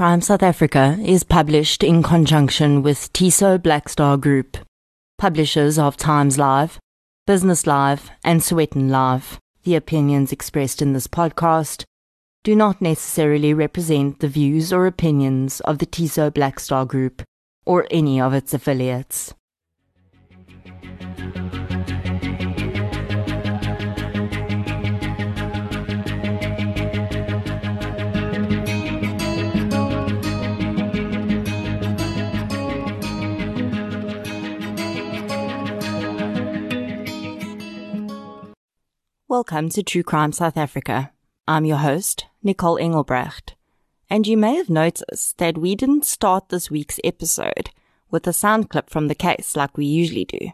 Crime South Africa is published in conjunction with Tiso Blackstar Group, publishers of Times Live, Business Live, and Sowetan Live. The opinions expressed in this podcast do not necessarily represent the views or opinions of the Tiso Blackstar Group or any of its affiliates. Welcome to True Crime South Africa. I'm your host, Nicole Engelbrecht. And you may have noticed that we didn't start this week's episode with a sound clip from the case like we usually do.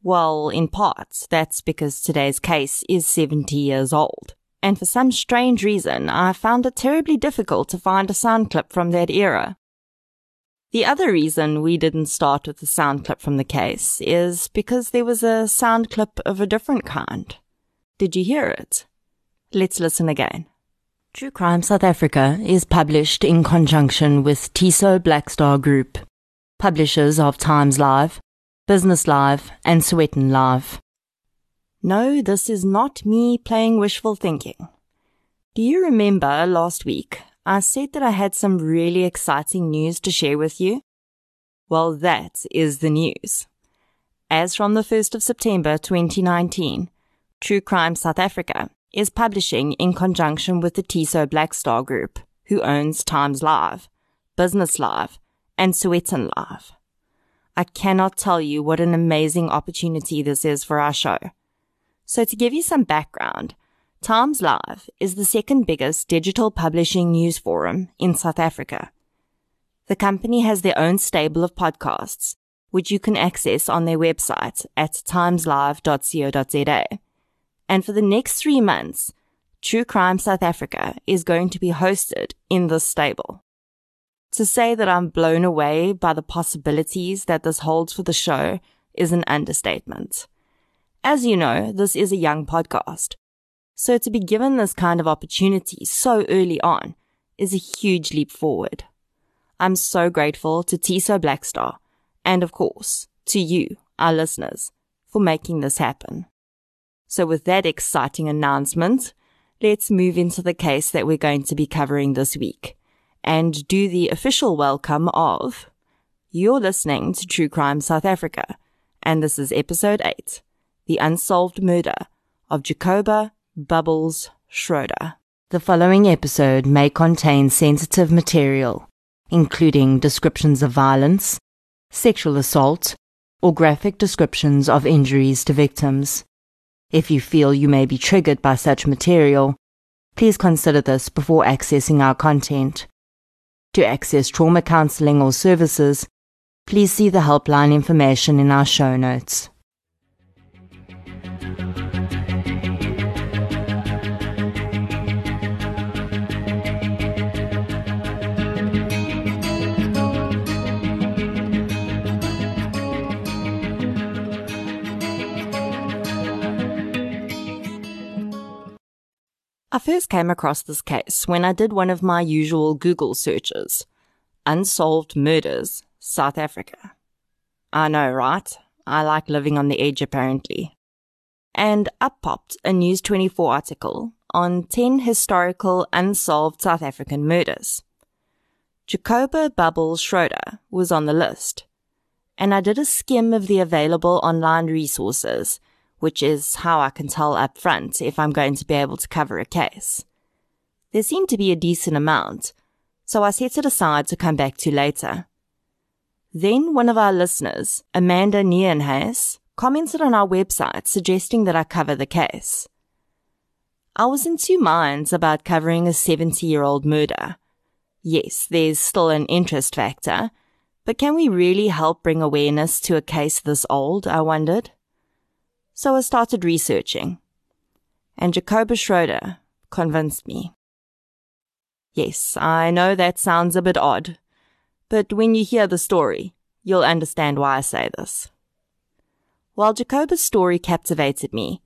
Well, in part, that's because today's case is 70 years old. And for some strange reason, I found it terribly difficult to find a sound clip from that era. The other reason we didn't start with a sound clip from the case is because there was a sound clip of a different kind. Did you hear it? Let's listen again. True Crime South Africa is published in conjunction with Tiso Blackstar Group, publishers of Times Live, Business Live, and Sowetan Live. No, this is not me playing wishful thinking. Do you remember last week I said that I had some really exciting news to share with you? Well, that is the news. As from the 1st of September 2019, True Crime South Africa is publishing in conjunction with the Tiso Blackstar Group, who owns Times Live, Business Live, and Sowetan Live. I cannot tell you what an amazing opportunity this is for our show. So to give you some background, Times Live is the second biggest digital publishing news forum in South Africa. The company has their own stable of podcasts, which you can access on their website at timeslive.co.za and for the next three months, True Crime South Africa is going to be hosted in this stable. To say that I'm blown away by the possibilities that this holds for the show is an understatement. As you know, this is a young podcast. So to be given this kind of opportunity so early on is a huge leap forward. I'm so grateful to Tiso Blackstar and of course to you, our listeners, for making this happen. So with that exciting announcement, let's move into the case that we're going to be covering this week and do the official welcome of you're listening to True Crime South Africa, and this is episode 8, The Unsolved Murder of Jacoba Bubbles Schroeder. The following episode may contain sensitive material, including descriptions of violence, sexual assault, or graphic descriptions of injuries to victims. If you feel you may be triggered by such material, please consider this before accessing our content. To access trauma counseling or services, please see the helpline information in our show notes. I first came across this case when I did one of my usual Google searches Unsolved Murders, South Africa. I know, right? I like living on the edge, apparently. And up popped a News 24 article on 10 historical unsolved South African murders. Jacoba Bubbles Schroeder was on the list, and I did a skim of the available online resources which is how I can tell up front if I'm going to be able to cover a case. There seemed to be a decent amount, so I set it aside to come back to later. Then one of our listeners, Amanda Nienhuis, commented on our website suggesting that I cover the case. I was in two minds about covering a 70 year old murder. Yes, there's still an interest factor, but can we really help bring awareness to a case this old? I wondered so I started researching. And Jacoba Schroeder convinced me. Yes, I know that sounds a bit odd, but when you hear the story, you'll understand why I say this. While Jacoba's story captivated me,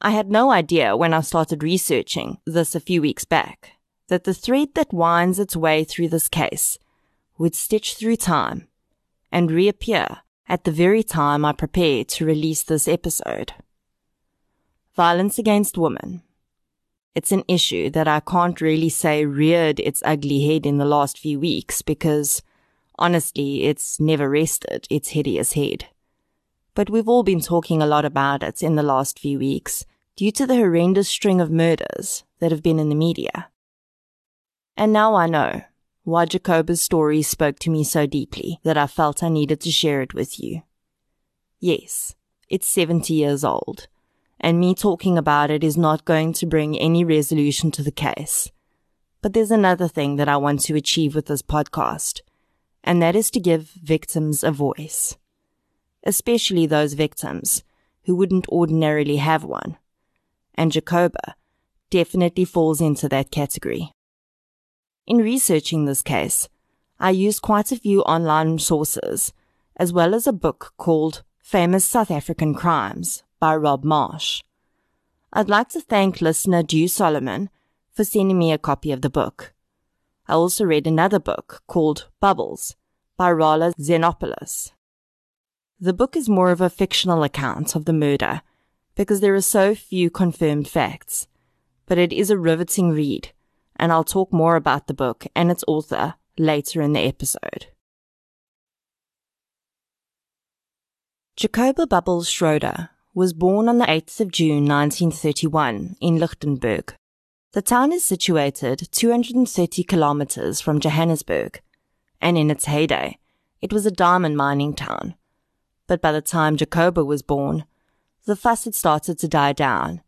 I had no idea when I started researching this a few weeks back that the thread that winds its way through this case would stitch through time and reappear at the very time I prepared to release this episode. Violence against women. It's an issue that I can't really say reared its ugly head in the last few weeks because honestly, it's never rested its hideous head. But we've all been talking a lot about it in the last few weeks due to the horrendous string of murders that have been in the media. And now I know why Jacoba's story spoke to me so deeply that I felt I needed to share it with you. Yes, it's 70 years old, and me talking about it is not going to bring any resolution to the case. But there's another thing that I want to achieve with this podcast, and that is to give victims a voice. Especially those victims who wouldn't ordinarily have one. And Jacoba definitely falls into that category. In researching this case, I used quite a few online sources, as well as a book called Famous South African Crimes by Rob Marsh. I'd like to thank listener Dew Solomon for sending me a copy of the book. I also read another book called Bubbles by Rahla Xenopoulos. The book is more of a fictional account of the murder because there are so few confirmed facts, but it is a riveting read and I'll talk more about the book and its author later in the episode. Jacoba Bubbles Schroeder was born on the 8th of June 1931 in Lichtenburg. The town is situated 230 kilometers from Johannesburg, and in its heyday, it was a diamond mining town. But by the time Jacoba was born, the fuss had started to die down,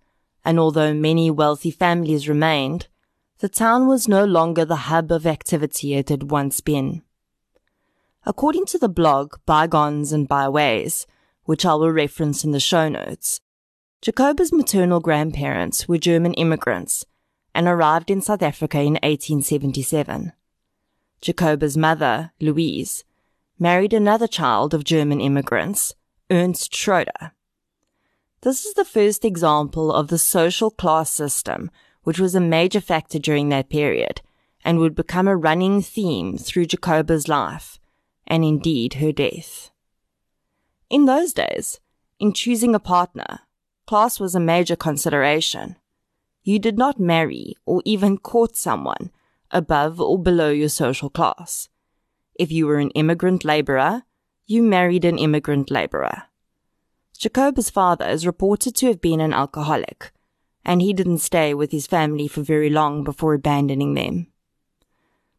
and although many wealthy families remained, the town was no longer the hub of activity it had once been. According to the blog Bygones and Byways, which I will reference in the show notes, Jacoba's maternal grandparents were German immigrants and arrived in South Africa in 1877. Jacoba's mother, Louise, married another child of German immigrants, Ernst Schroeder. This is the first example of the social class system which was a major factor during that period and would become a running theme through Jacoba's life and indeed her death. In those days, in choosing a partner, class was a major consideration. You did not marry or even court someone above or below your social class. If you were an immigrant laborer, you married an immigrant laborer. Jacoba's father is reported to have been an alcoholic, and he didn't stay with his family for very long before abandoning them.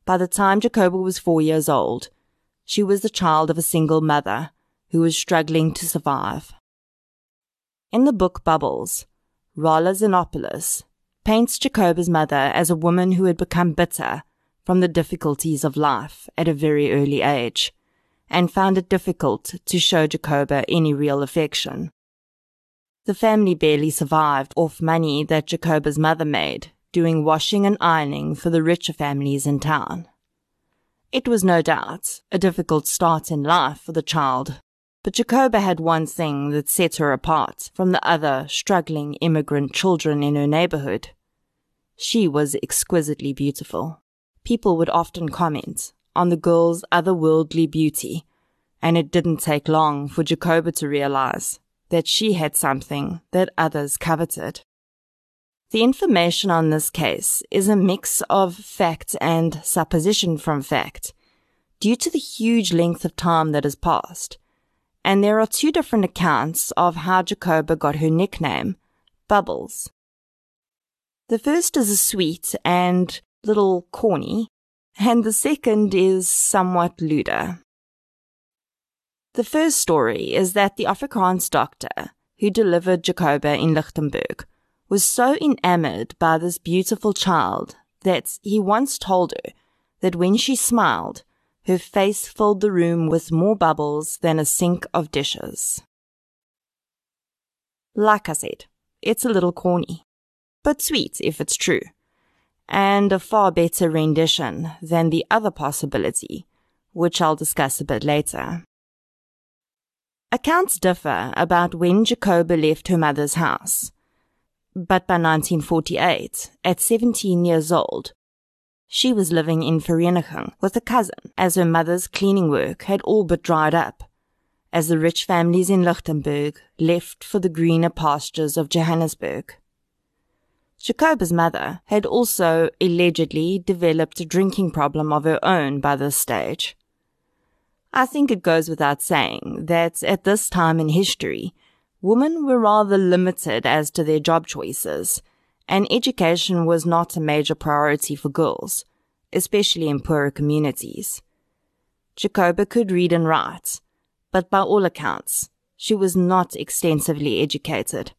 By the time Jacoba was four years old, she was the child of a single mother who was struggling to survive. In the book Bubbles, Rahla Xenopoulos paints Jacoba's mother as a woman who had become bitter from the difficulties of life at a very early age and found it difficult to show Jacoba any real affection. The family barely survived off money that Jacoba's mother made, doing washing and ironing for the richer families in town. It was no doubt a difficult start in life for the child, but Jacoba had one thing that set her apart from the other struggling immigrant children in her neighborhood. She was exquisitely beautiful. People would often comment on the girl's otherworldly beauty, and it didn't take long for Jacoba to realize that she had something that others coveted. The information on this case is a mix of fact and supposition from fact due to the huge length of time that has passed. And there are two different accounts of how Jacoba got her nickname, Bubbles. The first is a sweet and little corny, and the second is somewhat lewder. The first story is that the Afrikaans doctor who delivered Jacoba in Lichtenburg was so enamored by this beautiful child that he once told her that when she smiled, her face filled the room with more bubbles than a sink of dishes. Like I said, it's a little corny, but sweet if it's true, and a far better rendition than the other possibility, which I'll discuss a bit later. Accounts differ about when Jacoba left her mother's house. But by 1948, at 17 years old, She was living in Vereeniging with a cousin, as her mother's cleaning work had all but dried up, as the rich families in Lichtenburg left for the greener pastures of Johannesburg. Jacoba's mother had also allegedly developed a drinking problem of her own by this stage. I think it goes without saying that at this time in history, women were rather limited as to their job choices, and education was not a major priority for girls, especially in poorer communities. Jacoba could read and write, but by all accounts, she was not extensively educated.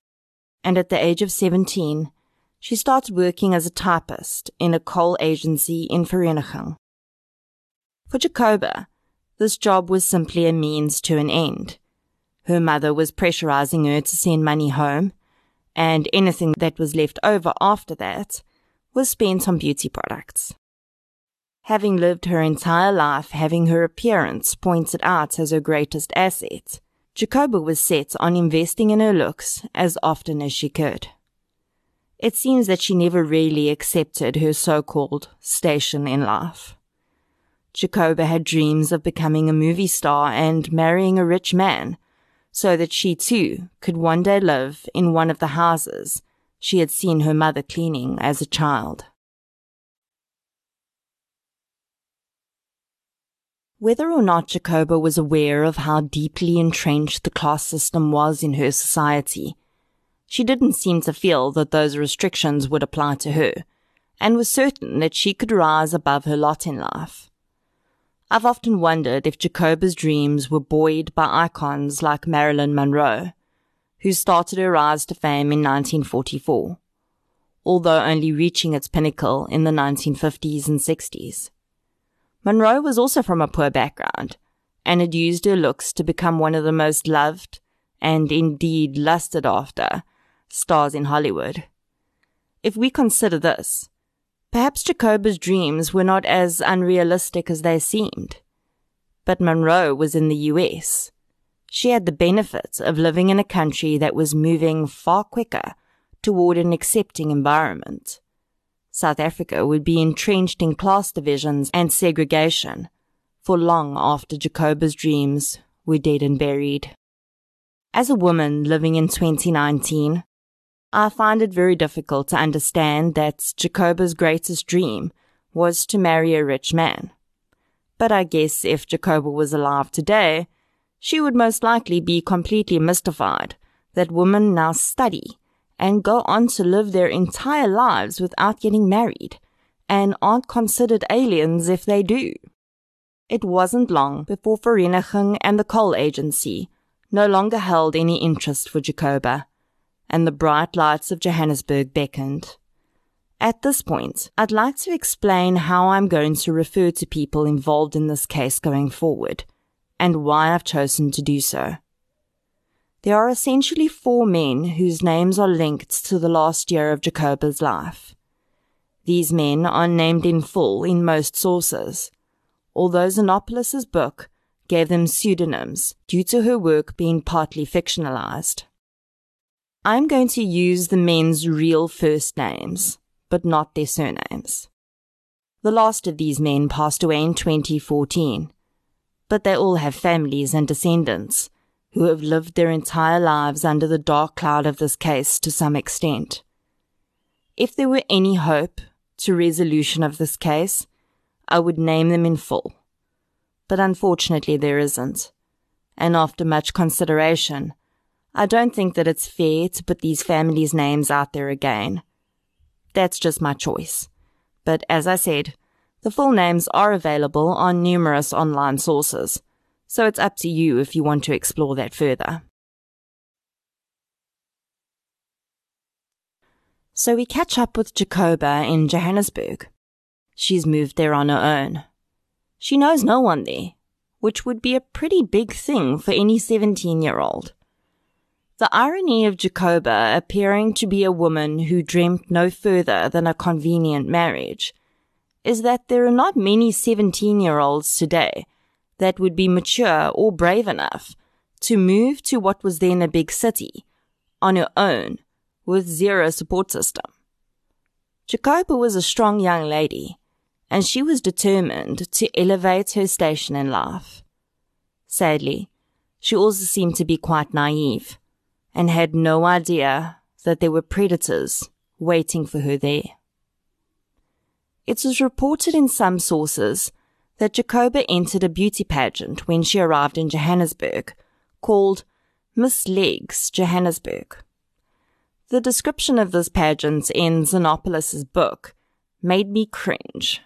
And at the age of 17, she started working as a typist in a coal agency in Vereeniging. For Jacoba, this job was simply a means to an end. Her mother was pressurizing her to send money home, and anything that was left over after that was spent on beauty products. Having lived her entire life having her appearance pointed out as her greatest asset, Jacoba was set on investing in her looks as often as she could. It seems that she never really accepted her so-called station in life. Jacoba had dreams of becoming a movie star and marrying a rich man, so that she too could one day live in one of the houses she had seen her mother cleaning as a child. Whether or not Jacoba was aware of how deeply entrenched the class system was in her society, she didn't seem to feel that those restrictions would apply to her, and was certain that she could rise above her lot in life. I've often wondered if Jacoba's dreams were buoyed by icons like Marilyn Monroe, who started her rise to fame in 1944, although only reaching its pinnacle in the 1950s and 60s. Monroe was also from a poor background and had used her looks to become one of the most loved and indeed lusted after stars in Hollywood. If we consider this, Perhaps Jacoba's dreams were not as unrealistic as they seemed. But Monroe was in the US. She had the benefit of living in a country that was moving far quicker toward an accepting environment. South Africa would be entrenched in class divisions and segregation for long after Jacoba's dreams were dead and buried. As a woman living in 2019, I find it very difficult to understand that Jacoba's greatest dream was to marry a rich man. But I guess if Jacoba was alive today, she would most likely be completely mystified that women now study and go on to live their entire lives without getting married and aren't considered aliens if they do. It wasn't long before Vereeniging and the coal agency no longer held any interest for Jacoba and the bright lights of Johannesburg beckoned. At this point, I'd like to explain how I'm going to refer to people involved in this case going forward, and why I've chosen to do so. There are essentially four men whose names are linked to the last year of Jacoba's life. These men are named in full in most sources, although Xenopoulos' book gave them pseudonyms due to her work being partly fictionalized. I'm going to use the men's real first names, but not their surnames. The last of these men passed away in 2014, but they all have families and descendants who have lived their entire lives under the dark cloud of this case to some extent. If there were any hope to resolution of this case, I would name them in full. But unfortunately there isn't. And after much consideration, I don't think that it's fair to put these families' names out there again. That's just my choice. But as I said, the full names are available on numerous online sources, so it's up to you if you want to explore that further. So we catch up with Jacoba in Johannesburg. She's moved there on her own. She knows no one there, which would be a pretty big thing for any 17 year old. The irony of Jacoba appearing to be a woman who dreamt no further than a convenient marriage is that there are not many 17 year olds today that would be mature or brave enough to move to what was then a big city on her own with zero support system. Jacoba was a strong young lady, and she was determined to elevate her station in life. Sadly, she also seemed to be quite naive and had no idea that there were predators waiting for her there. It was reported in some sources that Jacoba entered a beauty pageant when she arrived in Johannesburg called Miss Legs Johannesburg. The description of this pageant in Xenopoulos' book made me cringe.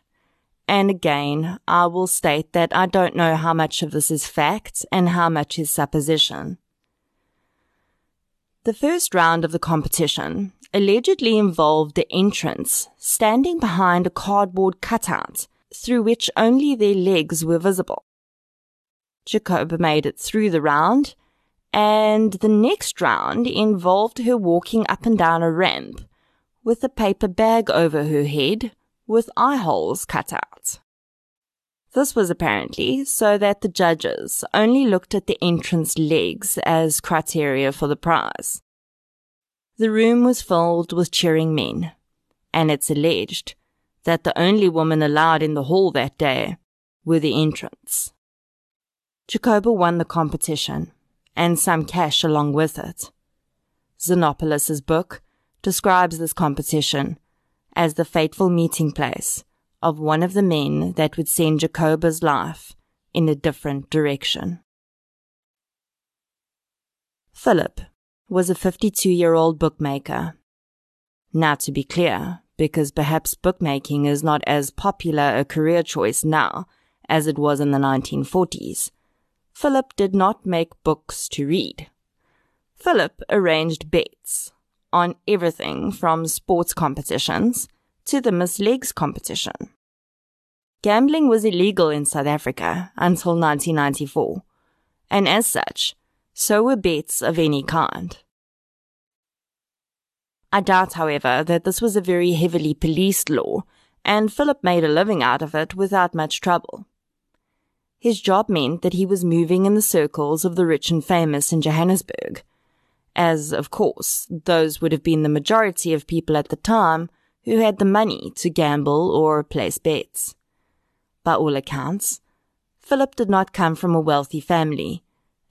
And again, I will state that I don't know how much of this is fact and how much is supposition. The first round of the competition allegedly involved the entrants standing behind a cardboard cutout through which only their legs were visible. Jacoba made it through the round, and the next round involved her walking up and down a ramp with a paper bag over her head with eye holes cut out. This was apparently so that the judges only looked at the entrance legs as criteria for the prize. The room was filled with cheering men, and it's alleged that the only woman allowed in the hall that day were the entrants. Jacoba won the competition, and some cash along with it. Xenopoulos' book describes this competition as the fateful meeting place of one of the men that would send Jacoba's life in a different direction. Philip was a 52 year old bookmaker. Now, to be clear, because perhaps bookmaking is not as popular a career choice now as it was in the 1940s, Philip did not make books to read. Philip arranged bets on everything from sports competitions to the Miss Legs competition. Gambling was illegal in South Africa until 1994, and as such, so were bets of any kind. I doubt, however, that this was a very heavily policed law, and Philip made a living out of it without much trouble. His job meant that he was moving in the circles of the rich and famous in Johannesburg, as, of course, those would have been the majority of people at the time who had the money to gamble or place bets. By all accounts, Philip did not come from a wealthy family,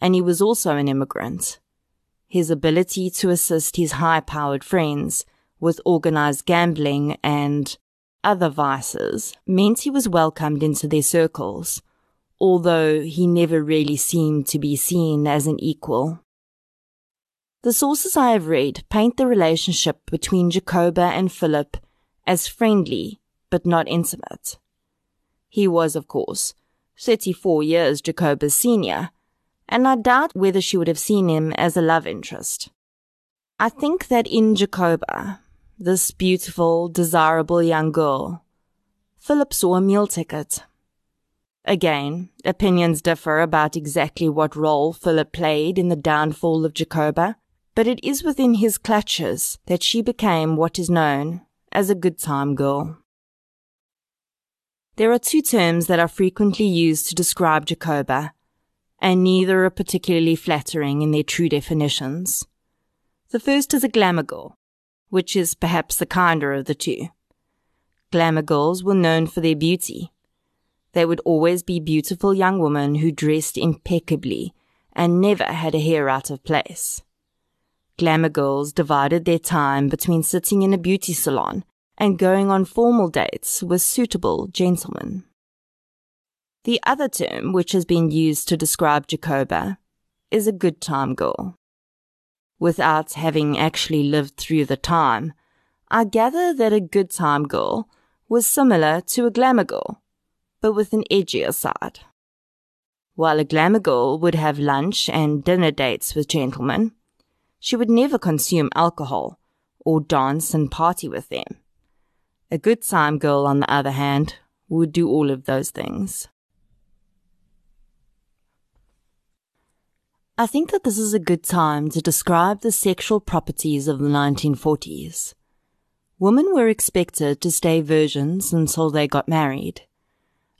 and he was also an immigrant. His ability to assist his high powered friends with organized gambling and other vices meant he was welcomed into their circles, although he never really seemed to be seen as an equal. The sources I have read paint the relationship between Jacoba and Philip as friendly but not intimate. He was, of course, 34 years Jacoba's senior, and I doubt whether she would have seen him as a love interest. I think that in Jacoba, this beautiful, desirable young girl, Philip saw a meal ticket. Again, opinions differ about exactly what role Philip played in the downfall of Jacoba, but it is within his clutches that she became what is known as a good time girl. There are two terms that are frequently used to describe Jacoba and neither are particularly flattering in their true definitions. The first is a glamour girl, which is perhaps the kinder of the two. Glamour girls were known for their beauty. They would always be beautiful young women who dressed impeccably and never had a hair out of place. Glamour girls divided their time between sitting in a beauty salon and going on formal dates with suitable gentlemen. The other term which has been used to describe Jacoba is a good time girl. Without having actually lived through the time, I gather that a good time girl was similar to a glamour girl, but with an edgier side. While a glamour girl would have lunch and dinner dates with gentlemen, she would never consume alcohol or dance and party with them. A good time girl, on the other hand, would do all of those things. I think that this is a good time to describe the sexual properties of the 1940s. Women were expected to stay virgins until they got married.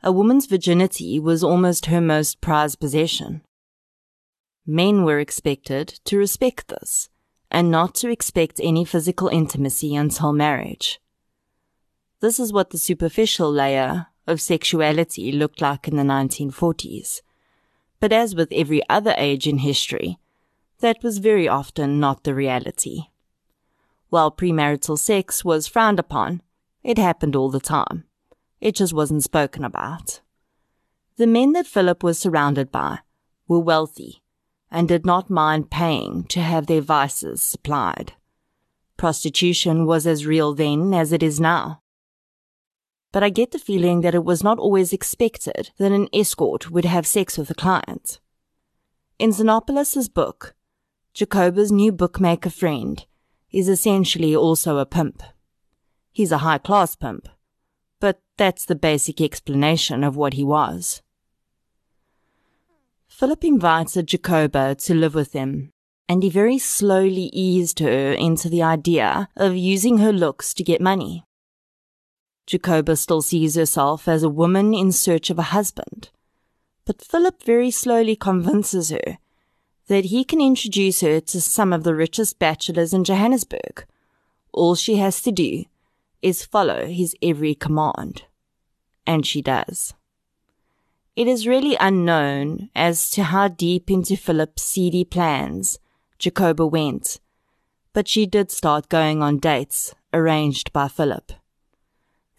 A woman's virginity was almost her most prized possession. Men were expected to respect this and not to expect any physical intimacy until marriage. This is what the superficial layer of sexuality looked like in the 1940s. But as with every other age in history, that was very often not the reality. While premarital sex was frowned upon, it happened all the time. It just wasn't spoken about. The men that Philip was surrounded by were wealthy and did not mind paying to have their vices supplied. Prostitution was as real then as it is now. But I get the feeling that it was not always expected that an escort would have sex with a client. In Xenopoulos' book, Jacoba's new bookmaker friend is essentially also a pimp. He's a high class pimp, but that's the basic explanation of what he was. Philip invited Jacoba to live with him, and he very slowly eased her into the idea of using her looks to get money. Jacoba still sees herself as a woman in search of a husband, but Philip very slowly convinces her that he can introduce her to some of the richest bachelors in Johannesburg. All she has to do is follow his every command. And she does. It is really unknown as to how deep into Philip's seedy plans Jacoba went, but she did start going on dates arranged by Philip.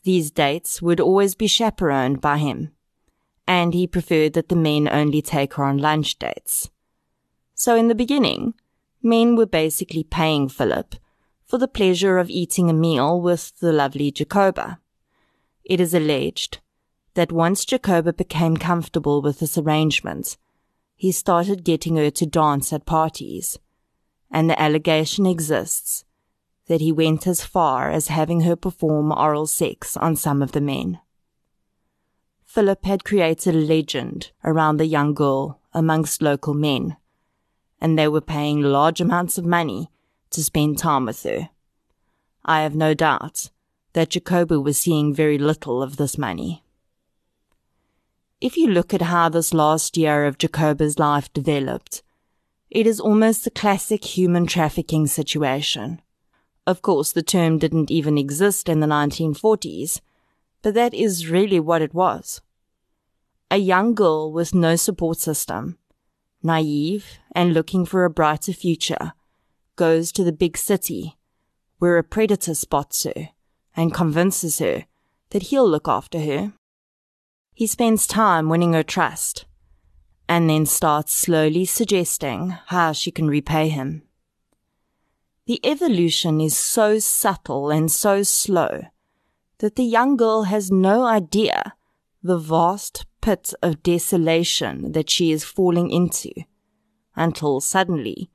These dates would always be chaperoned by him, and he preferred that the men only take her on lunch dates. So in the beginning, men were basically paying Philip for the pleasure of eating a meal with the lovely Jacoba. It is alleged that once Jacoba became comfortable with this arrangement, he started getting her to dance at parties, and the allegation exists that he went as far as having her perform oral sex on some of the men. Philip had created a legend around the young girl amongst local men and they were paying large amounts of money to spend time with her. I have no doubt that Jacoba was seeing very little of this money. If you look at how this last year of Jacoba's life developed, it is almost a classic human trafficking situation. Of course, the term didn't even exist in the 1940s, but that is really what it was. A young girl with no support system naive and looking for a brighter future, goes to the big city where a predator spots her and convinces her that he'll look after her. He spends time winning her trust and then starts slowly suggesting how she can repay him. The evolution is so subtle and so slow that the young girl has no idea the vast pit of desolation that she is falling into, until suddenly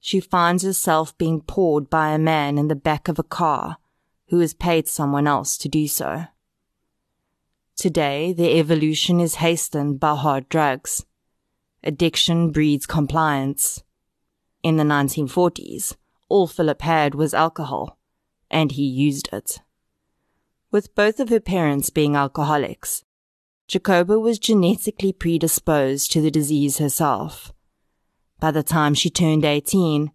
she finds herself being poured by a man in the back of a car who has paid someone else to do so. Today, the evolution is hastened by hard drugs. Addiction breeds compliance. In the 1940s, all Philip had was alcohol, and he used it. With both of her parents being alcoholics, Jacoba was genetically predisposed to the disease herself. By the time she turned 18,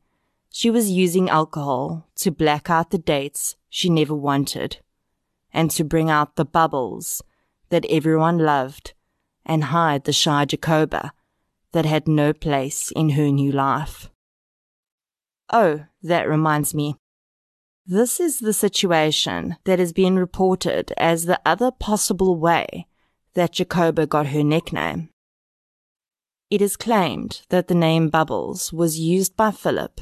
she was using alcohol to black out the dates she never wanted and to bring out the bubbles that everyone loved and hide the shy Jacoba that had no place in her new life. Oh, that reminds me. This is the situation that has been reported as the other possible way that Jacoba got her nickname. It is claimed that the name Bubbles was used by Philip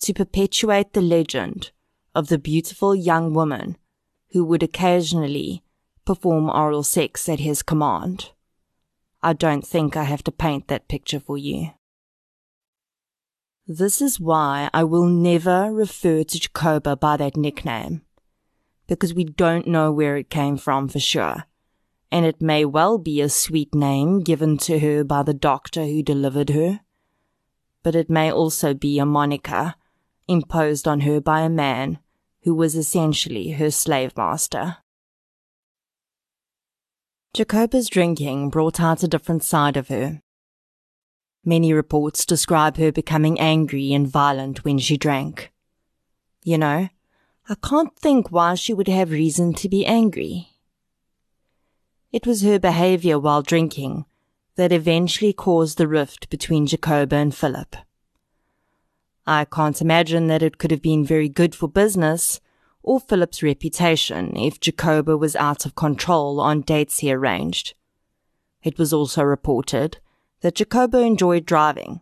to perpetuate the legend of the beautiful young woman who would occasionally perform oral sex at his command. I don't think I have to paint that picture for you. This is why I will never refer to Jacoba by that nickname, because we don't know where it came from for sure and it may well be a sweet name given to her by the doctor who delivered her. But it may also be a moniker imposed on her by a man who was essentially her slave master. Jacoba's drinking brought out a different side of her. Many reports describe her becoming angry and violent when she drank. You know, I can't think why she would have reason to be angry. It was her behavior while drinking that eventually caused the rift between Jacoba and Philip. I can't imagine that it could have been very good for business or Philip's reputation if Jacoba was out of control on dates he arranged. It was also reported that Jacoba enjoyed driving,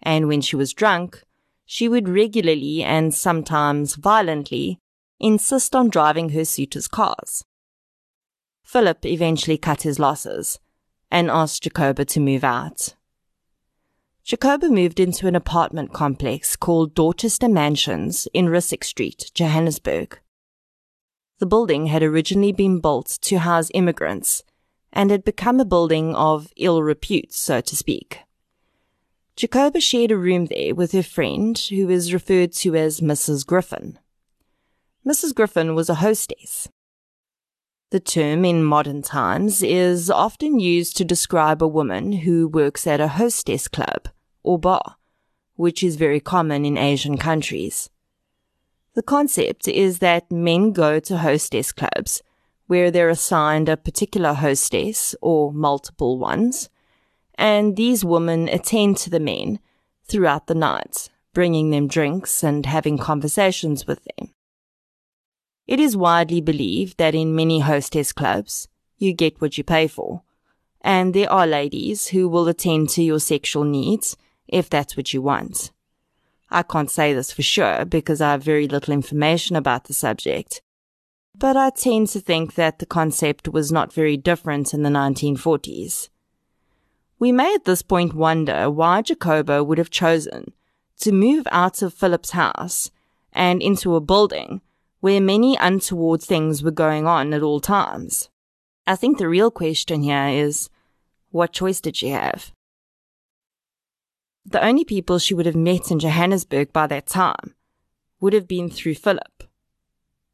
and when she was drunk, she would regularly and sometimes violently insist on driving her suitors' cars. Philip eventually cut his losses and asked Jacoba to move out. Jacoba moved into an apartment complex called Dorchester Mansions in Rissik Street, Johannesburg. The building had originally been built to house immigrants and had become a building of ill repute, so to speak. Jacoba shared a room there with her friend, who is referred to as Mrs. Griffin. Mrs. Griffin was a hostess. The term in modern times is often used to describe a woman who works at a hostess club or bar, which is very common in Asian countries. The concept is that men go to hostess clubs where they're assigned a particular hostess or multiple ones, and these women attend to the men throughout the night, bringing them drinks and having conversations with them. It is widely believed that in many hostess clubs, you get what you pay for, and there are ladies who will attend to your sexual needs if that's what you want. I can't say this for sure because I have very little information about the subject, but I tend to think that the concept was not very different in the 1940s. We may at this point wonder why Jacoba would have chosen to move out of Philip's house and into a building where many untoward things were going on at all times. I think the real question here is, what choice did she have? The only people she would have met in Johannesburg by that time would have been through Philip.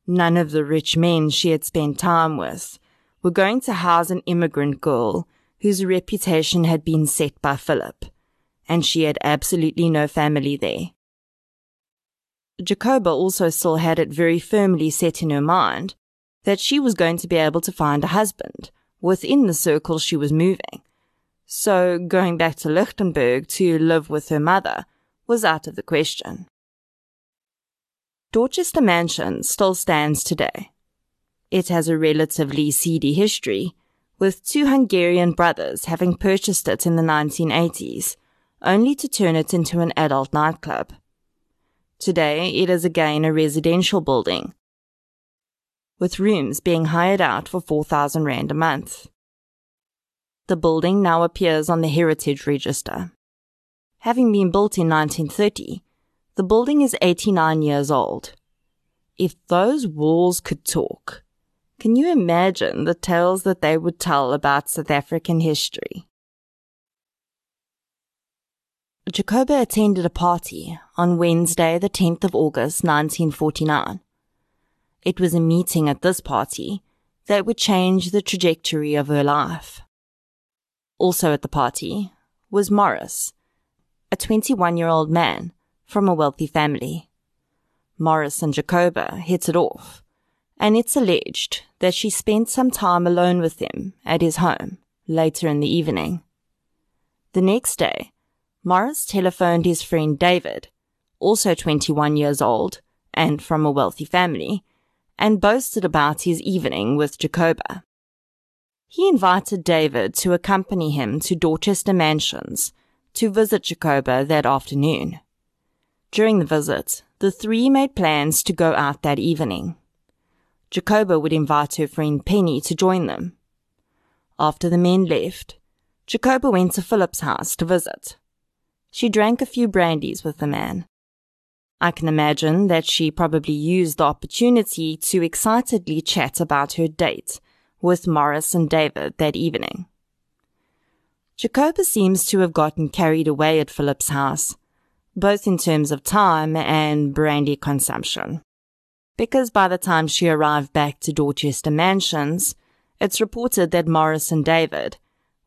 None of the rich men she had spent time with were going to house an immigrant girl whose reputation had been set by Philip, and she had absolutely no family there. Jacoba also still had it very firmly set in her mind that she was going to be able to find a husband within the circle she was moving, so going back to Lichtenburg to live with her mother was out of the question. Dorchester Mansion still stands today. It has a relatively seedy history, with two Hungarian brothers having purchased it in the 1980s, only to turn it into an adult nightclub. Today, it is again a residential building, with rooms being hired out for 4,000 Rand a month. The building now appears on the Heritage Register. Having been built in 1930, the building is 89 years old. If those walls could talk, can you imagine the tales that they would tell about South African history? Jacoba attended a party on Wednesday, the 10th of August, 1949. It was a meeting at this party that would change the trajectory of her life. Also at the party was Morris, a 21 year old man from a wealthy family. Morris and Jacoba hit it off, and it's alleged that she spent some time alone with him at his home later in the evening. The next day, Morris telephoned his friend David, also 21 years old and from a wealthy family, and boasted about his evening with Jacoba. He invited David to accompany him to Dorchester Mansions to visit Jacoba that afternoon. During the visit, the three made plans to go out that evening. Jacoba would invite her friend Penny to join them. After the men left, Jacoba went to Philip's house to visit. She drank a few brandies with the man. I can imagine that she probably used the opportunity to excitedly chat about her date with Morris and David that evening. Jacoba seems to have gotten carried away at Philip's house, both in terms of time and brandy consumption. Because by the time she arrived back to Dorchester Mansions, it's reported that Morris and David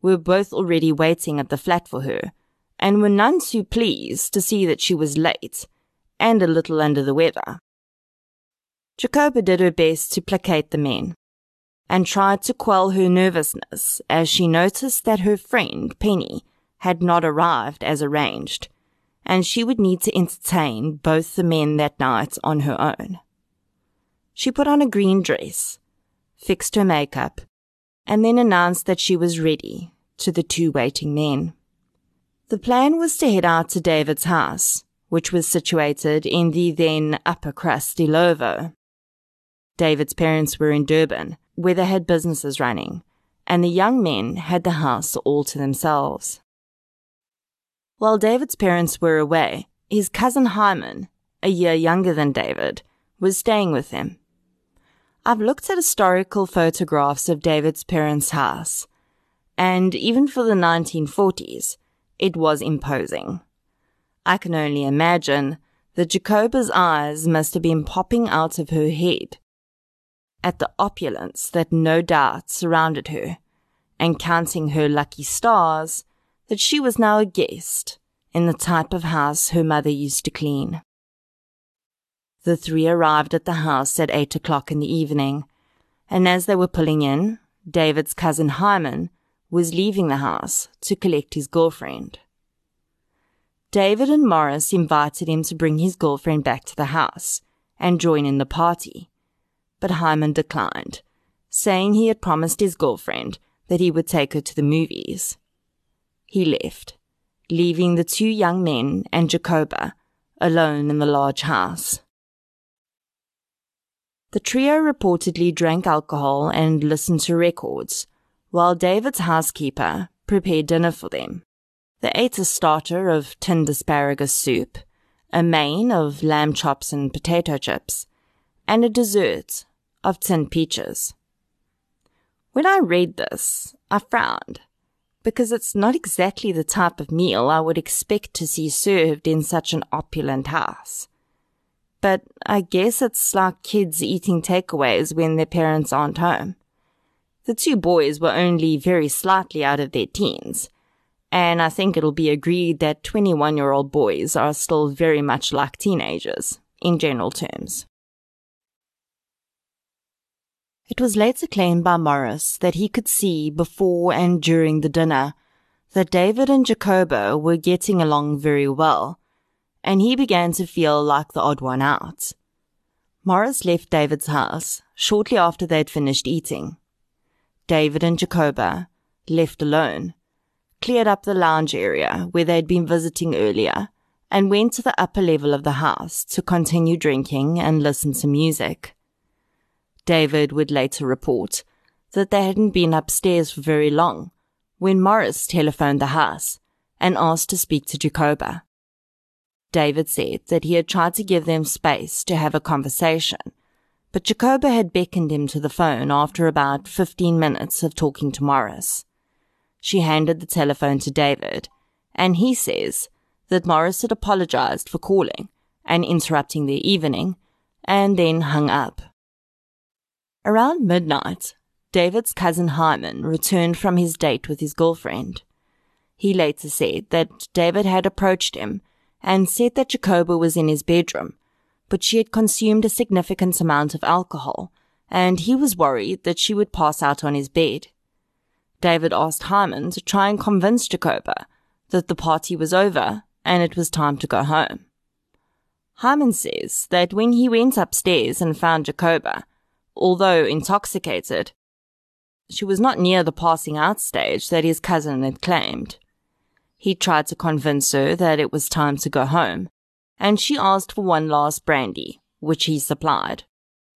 were both already waiting at the flat for her and were none too pleased to see that she was late and a little under the weather. Jacoba did her best to placate the men and tried to quell her nervousness as she noticed that her friend, Penny, had not arrived as arranged, and she would need to entertain both the men that night on her own. She put on a green dress, fixed her makeup, and then announced that she was ready to the two waiting men. The plan was to head out to David's house, which was situated in the then upper crust Illovo. David's parents were in Durban, where they had businesses running, and the young men had the house all to themselves. While David's parents were away, his cousin Hyman, a year younger than David, was staying with him. I've looked at historical photographs of David's parents' house, and even for the 1940s, it was imposing. I can only imagine that Jacoba's eyes must have been popping out of her head at the opulence that no doubt surrounded her, and counting her lucky stars that she was now a guest in the type of house her mother used to clean. The three arrived at the house at eight o'clock in the evening, and as they were pulling in, David's cousin Hyman was leaving the house to collect his girlfriend. David and Morris invited him to bring his girlfriend back to the house and join in the party but Hyman declined, saying he had promised his girlfriend that he would take her to the movies. He left, leaving the two young men and Jacoba alone in the large house. The trio reportedly drank alcohol and listened to records, while David's housekeeper prepared dinner for them. They ate a starter of tinned asparagus soup, a main of lamb chops and potato chips, and a dessert of tin peaches. When I read this, I frowned, because it's not exactly the type of meal I would expect to see served in such an opulent house. But I guess it's like kids eating takeaways when their parents aren't home. The two boys were only very slightly out of their teens, and I think it'll be agreed that 21 year old boys are still very much like teenagers, in general terms. It was later claimed by Morris that he could see before and during the dinner that David and Jacoba were getting along very well, and he began to feel like the odd one out. Morris left David's house shortly after they'd finished eating. David and Jacoba, left alone, cleared up the lounge area where they'd been visiting earlier and went to the upper level of the house to continue drinking and listen to music. David would later report that they hadn't been upstairs for very long when Morris telephoned the house and asked to speak to Jacoba. David said that he had tried to give them space to have a conversation, but Jacoba had beckoned him to the phone after about 15 minutes of talking to Morris. She handed the telephone to David, and he says that Morris had apologized for calling and interrupting their evening, and then hung up. Around midnight, David's cousin Hyman returned from his date with his girlfriend. He later said that David had approached him and said that Jacoba was in his bedroom, but she had consumed a significant amount of alcohol, and he was worried that she would pass out on his bed. David asked Hyman to try and convince Jacoba that the party was over and it was time to go home. Hyman says that when he went upstairs and found Jacoba, although intoxicated. She was not near the passing out stage that his cousin had claimed. He tried to convince her that it was time to go home, and she asked for one last brandy, which he supplied.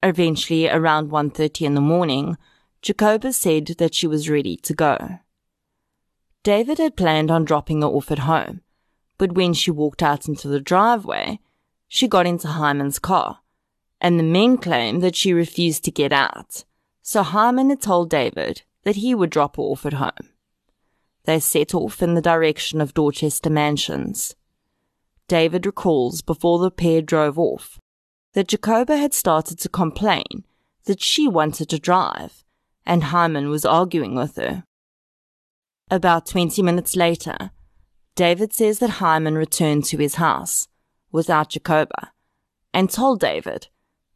Eventually, around 1.30 in the morning, Jacoba said that she was ready to go. David had planned on dropping her off at home, but when she walked out into the driveway, she got into Hyman's car and the men claim that she refused to get out, so Hyman had told David that he would drop her off at home. They set off in the direction of Dorchester Mansions. David recalls before the pair drove off that Jacoba had started to complain that she wanted to drive, and Hyman was arguing with her. About 20 minutes later, David says that Hyman returned to his house without Jacoba and told David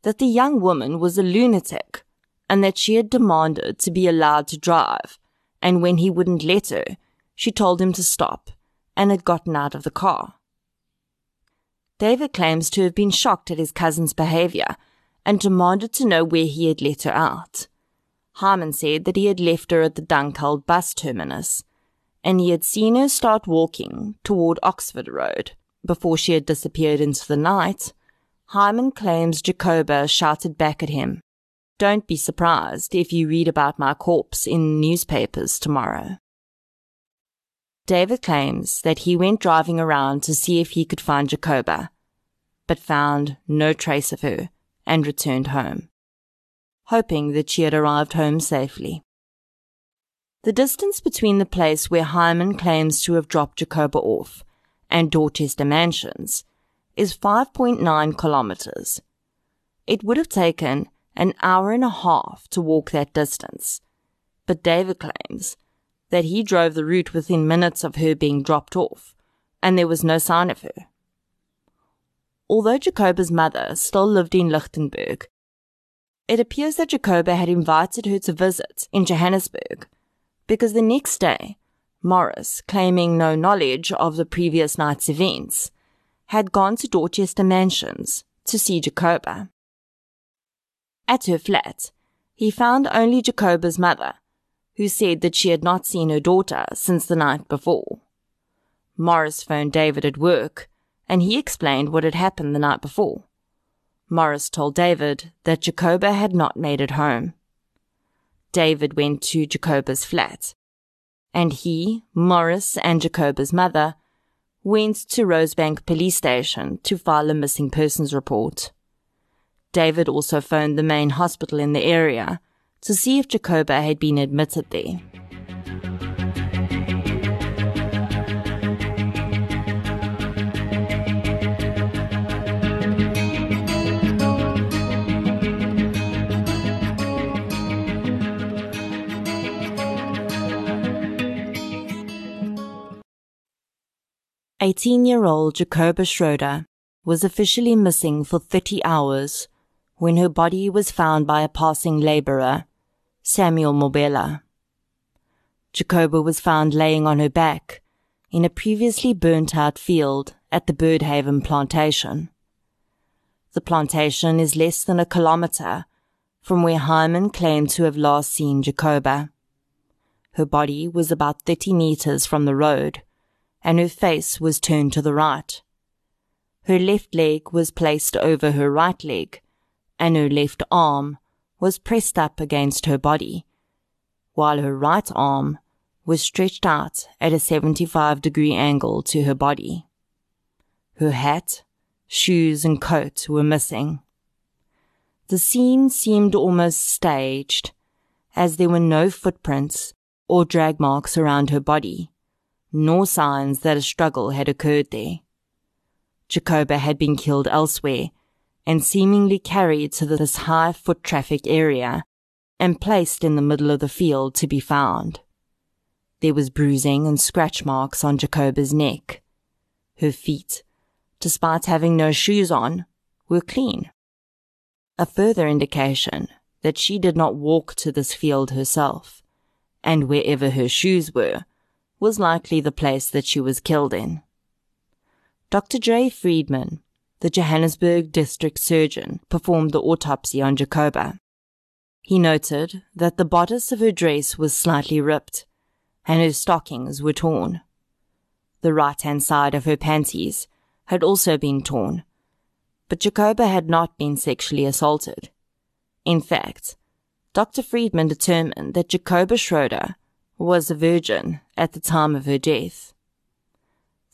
that the young woman was a lunatic and that she had demanded to be allowed to drive, and when he wouldn't let her, she told him to stop and had gotten out of the car. David claims to have been shocked at his cousin's behavior and demanded to know where he had let her out. Hyman said that he had left her at the Dunkeld bus terminus, and he had seen her start walking toward Oxford Road before she had disappeared into the night. Hyman claims Jacoba shouted back at him, Don't be surprised if you read about my corpse in newspapers tomorrow. David claims that he went driving around to see if he could find Jacoba, but found no trace of her and returned home, hoping that she had arrived home safely. The distance between the place where Hyman claims to have dropped Jacoba off and Dorchester Mansions is 5.9 kilometers. It would have taken an hour and a half to walk that distance, but David claims that he drove the route within minutes of her being dropped off, and there was no sign of her. Although Jacoba's mother still lived in Lichtenburg, it appears that Jacoba had invited her to visit in Johannesburg because the next day, Morris, claiming no knowledge of the previous night's events, had gone to Dorchester Mansions to see Jacoba. At her flat, he found only Jacoba's mother, who said that she had not seen her daughter since the night before. Morris phoned David at work and he explained what had happened the night before. Morris told David that Jacoba had not made it home. David went to Jacoba's flat, and he, Morris, and Jacoba's mother went to Rosebank police station to file a missing persons report. David also phoned the main hospital in the area to see if Jacoba had been admitted there. 18 year old Jacoba Schroeder was officially missing for 30 hours when her body was found by a passing laborer, Samuel Mobela. Jacoba was found laying on her back in a previously burnt out field at the Birdhaven plantation. The plantation is less than a kilometre from where Hyman claimed to have last seen Jacoba. Her body was about 30 metres from the road and her face was turned to the right. Her left leg was placed over her right leg, and her left arm was pressed up against her body, while her right arm was stretched out at a 75 degree angle to her body. Her hat, shoes, and coat were missing. The scene seemed almost staged, as there were no footprints or drag marks around her body nor signs that a struggle had occurred there. Jacoba had been killed elsewhere and seemingly carried to this high foot traffic area and placed in the middle of the field to be found. There was bruising and scratch marks on Jacoba's neck. Her feet, despite having no shoes on, were clean. A further indication that she did not walk to this field herself, and wherever her shoes were, was likely the place that she was killed in. Dr. J. Friedman, the Johannesburg district surgeon, performed the autopsy on Jacoba. He noted that the bodice of her dress was slightly ripped and her stockings were torn. The right hand side of her panties had also been torn, but Jacoba had not been sexually assaulted. In fact, Dr. Friedman determined that Jacoba Schroeder was a virgin at the time of her death.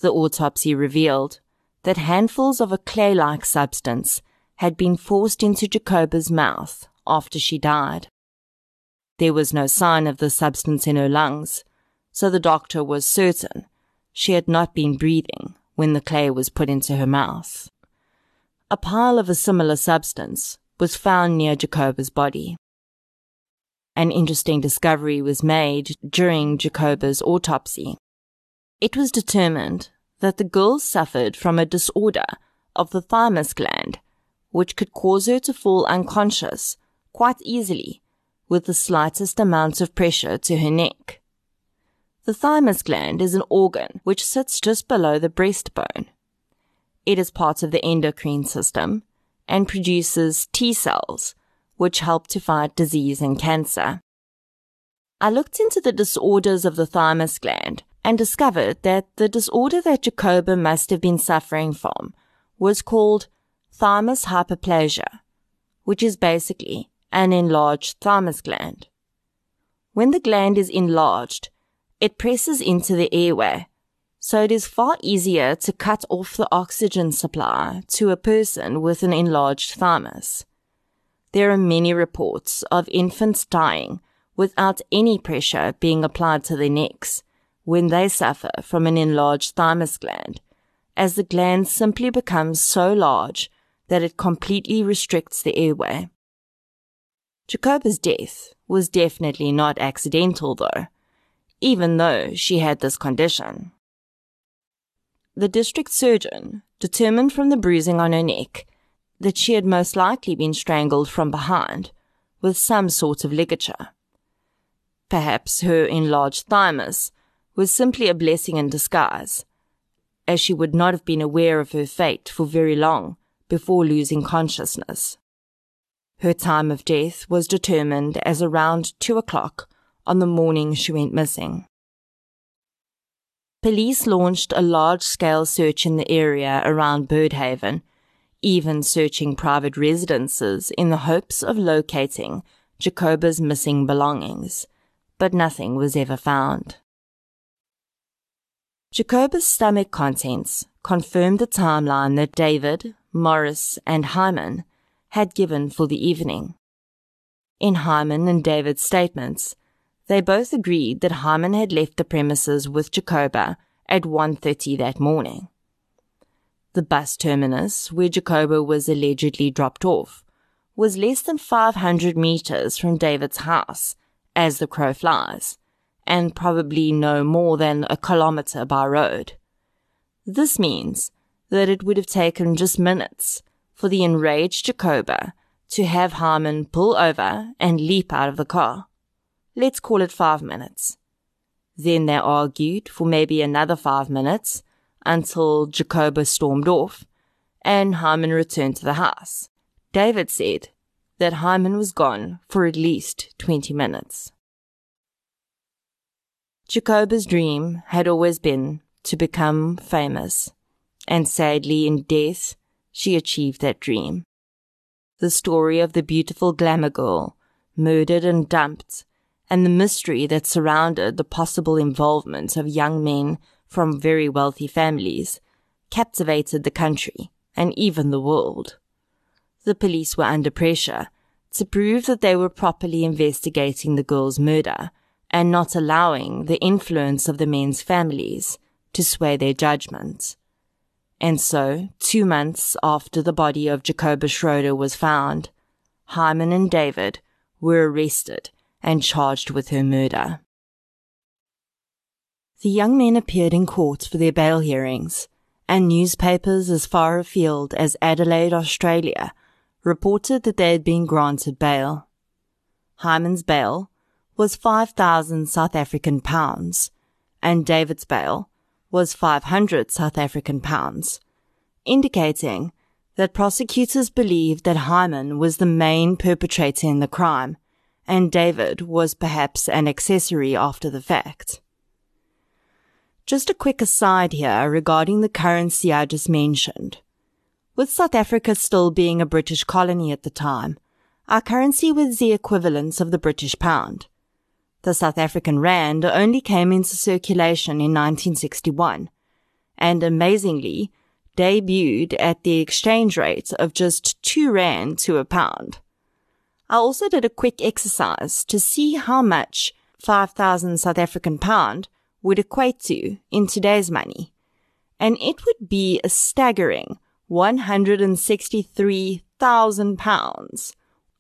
The autopsy revealed that handfuls of a clay like substance had been forced into Jacoba's mouth after she died. There was no sign of the substance in her lungs, so the doctor was certain she had not been breathing when the clay was put into her mouth. A pile of a similar substance was found near Jacoba's body. An interesting discovery was made during Jacoba's autopsy. It was determined that the girl suffered from a disorder of the thymus gland, which could cause her to fall unconscious quite easily with the slightest amount of pressure to her neck. The thymus gland is an organ which sits just below the breastbone. It is part of the endocrine system and produces T cells, which help to fight disease and cancer. I looked into the disorders of the thymus gland and discovered that the disorder that Jacoba must have been suffering from was called thymus hyperplasia, which is basically an enlarged thymus gland. When the gland is enlarged, it presses into the airway, so it is far easier to cut off the oxygen supply to a person with an enlarged thymus. There are many reports of infants dying without any pressure being applied to their necks when they suffer from an enlarged thymus gland, as the gland simply becomes so large that it completely restricts the airway. Jacoba's death was definitely not accidental though, even though she had this condition. The district surgeon determined from the bruising on her neck that she had most likely been strangled from behind with some sort of ligature. Perhaps her enlarged thymus was simply a blessing in disguise, as she would not have been aware of her fate for very long before losing consciousness. Her time of death was determined as around two o'clock on the morning she went missing. Police launched a large scale search in the area around Birdhaven, even searching private residences in the hopes of locating Jacoba's missing belongings, but nothing was ever found. Jacoba's stomach contents confirmed the timeline that David, Morris, and Hyman had given for the evening. In Hyman and David's statements, they both agreed that Hyman had left the premises with Jacoba at 1.30 that morning. The bus terminus, where Jacoba was allegedly dropped off, was less than 500 meters from David's house, as the crow flies, and probably no more than a kilometer by road. This means that it would have taken just minutes for the enraged Jacoba to have Hyman pull over and leap out of the car. Let's call it five minutes. Then they argued for maybe another five minutes until Jacoba stormed off and Hyman returned to the house. David said that Hyman was gone for at least 20 minutes. Jacoba's dream had always been to become famous, and sadly in death, she achieved that dream. The story of the beautiful glamour girl, murdered and dumped, and the mystery that surrounded the possible involvement of young men from very wealthy families captivated the country and even the world. The police were under pressure to prove that they were properly investigating the girl's murder and not allowing the influence of the men's families to sway their judgment. And so, two months after the body of Jacoba Schroeder was found, Hyman and David were arrested and charged with her murder. The young men appeared in court for their bail hearings, and newspapers as far afield as Adelaide, Australia, reported that they had been granted bail. Hyman's bail was 5,000 South African pounds, and David's bail was 500 South African pounds, indicating that prosecutors believed that Hyman was the main perpetrator in the crime and David was perhaps an accessory after the fact. Just a quick aside here regarding the currency I just mentioned. With South Africa still being a British colony at the time, our currency was the equivalent of the British pound. The South African Rand only came into circulation in 1961 and amazingly debuted at the exchange rate of just 2 Rand to a pound. I also did a quick exercise to see how much 5,000 South African pound would equate to in today's money. And it would be a staggering 163,000 pounds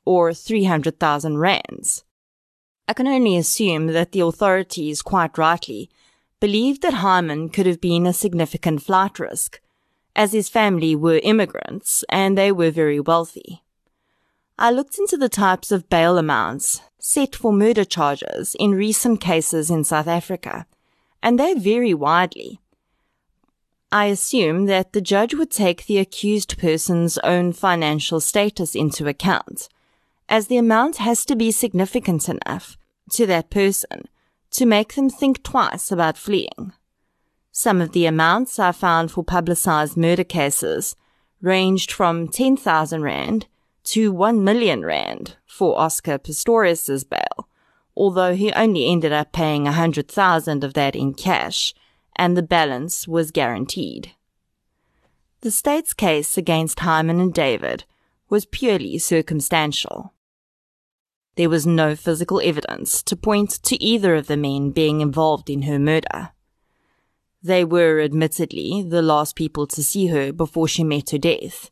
or 300,000 rands. I can only assume that the authorities quite rightly believed that Hyman could have been a significant flight risk, as his family were immigrants and they were very wealthy. I looked into the types of bail amounts set for murder charges in recent cases in South Africa, and they vary widely. I assume that the judge would take the accused person's own financial status into account, as the amount has to be significant enough to that person to make them think twice about fleeing. Some of the amounts I found for publicized murder cases ranged from 10,000 Rand to 1 million Rand for Oscar Pistorius's bail, although he only ended up paying a 100,000 of that in cash and the balance was guaranteed. The state's case against Hyman and David was purely circumstantial. There was no physical evidence to point to either of the men being involved in her murder. They were admittedly the last people to see her before she met her death,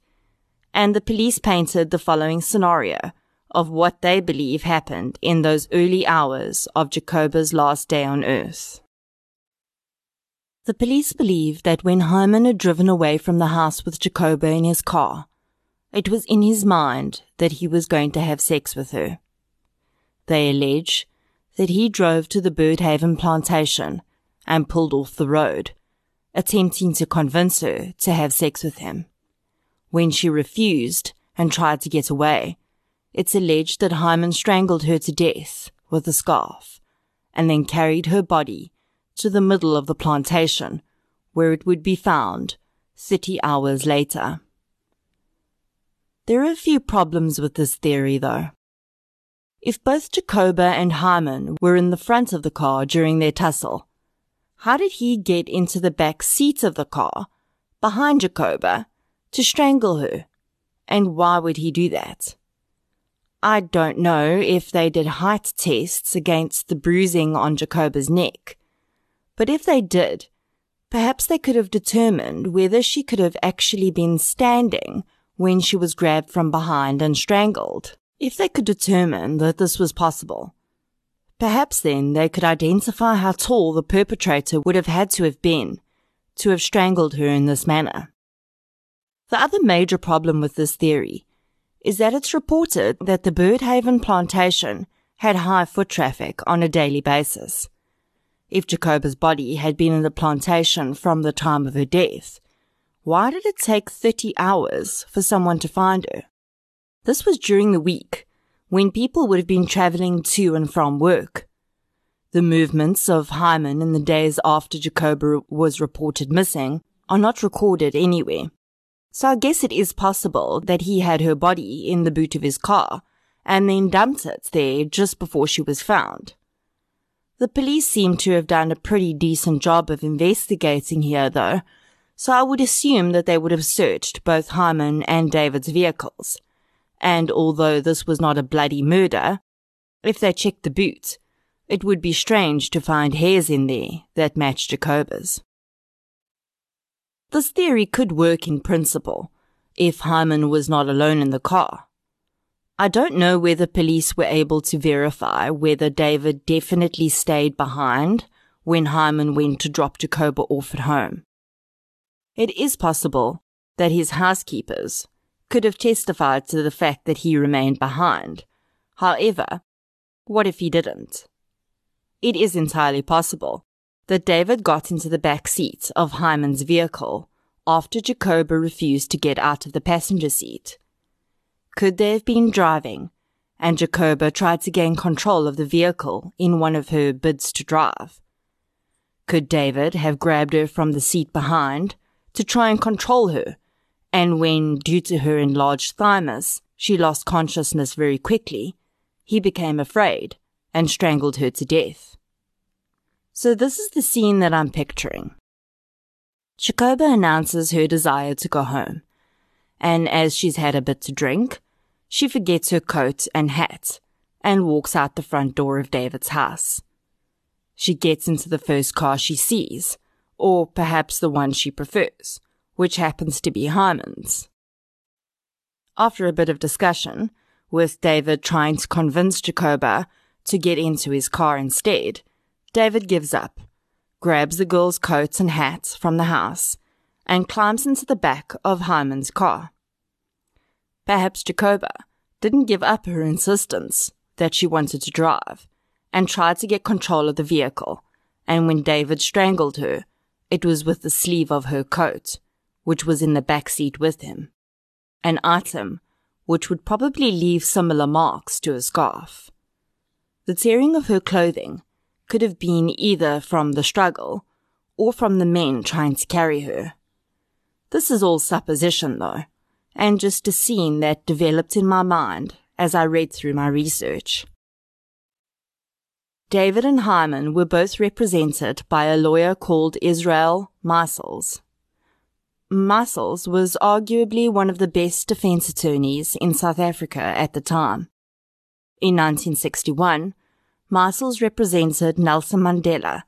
and the police painted the following scenario of what they believe happened in those early hours of Jacoba's last day on earth. The police believe that when Hyman had driven away from the house with Jacoba in his car, it was in his mind that he was going to have sex with her. They allege that he drove to the Birdhaven plantation and pulled off the road, attempting to convince her to have sex with him. When she refused and tried to get away, it's alleged that Hyman strangled her to death with a scarf and then carried her body to the middle of the plantation where it would be found 30 hours later. There are a few problems with this theory though. If both Jacoba and Hyman were in the front of the car during their tussle, how did he get into the back seat of the car behind Jacoba to strangle her. And why would he do that? I don't know if they did height tests against the bruising on Jacoba's neck, but if they did, perhaps they could have determined whether she could have actually been standing when she was grabbed from behind and strangled. If they could determine that this was possible, perhaps then they could identify how tall the perpetrator would have had to have been to have strangled her in this manner. The other major problem with this theory is that it's reported that the Birdhaven plantation had high foot traffic on a daily basis. If Jacoba's body had been in the plantation from the time of her death, why did it take 30 hours for someone to find her? This was during the week when people would have been traveling to and from work. The movements of Hyman in the days after Jacoba was reported missing are not recorded anywhere. So I guess it is possible that he had her body in the boot of his car and then dumped it there just before she was found. The police seem to have done a pretty decent job of investigating here though, so I would assume that they would have searched both Hyman and David's vehicles. And although this was not a bloody murder, if they checked the boot, it would be strange to find hairs in there that matched Jacoba's. This theory could work in principle if Hyman was not alone in the car. I don't know whether police were able to verify whether David definitely stayed behind when Hyman went to drop Jacoba off at home. It is possible that his housekeepers could have testified to the fact that he remained behind. However, what if he didn't? It is entirely possible that David got into the back seat of Hyman's vehicle after Jacoba refused to get out of the passenger seat. Could they have been driving, and Jacoba tried to gain control of the vehicle in one of her bids to drive? Could David have grabbed her from the seat behind to try and control her, and when, due to her enlarged thymus, she lost consciousness very quickly, he became afraid and strangled her to death? So this is the scene that I'm picturing. Jacoba announces her desire to go home, and as she's had a bit to drink, she forgets her coat and hat and walks out the front door of David's house. She gets into the first car she sees, or perhaps the one she prefers, which happens to be Hyman's. After a bit of discussion, with David trying to convince Jacoba to get into his car instead, David gives up, grabs the girl's coats and hats from the house, and climbs into the back of Hyman's car. Perhaps Jacoba didn't give up her insistence that she wanted to drive and tried to get control of the vehicle, and when David strangled her, it was with the sleeve of her coat, which was in the back seat with him, an item which would probably leave similar marks to a scarf. The tearing of her clothing could have been either from the struggle or from the men trying to carry her. This is all supposition, though, and just a scene that developed in my mind as I read through my research. David and Hyman were both represented by a lawyer called Israel Maisels. Maisels was arguably one of the best defense attorneys in South Africa at the time. In 1961, Maisels represented Nelson Mandela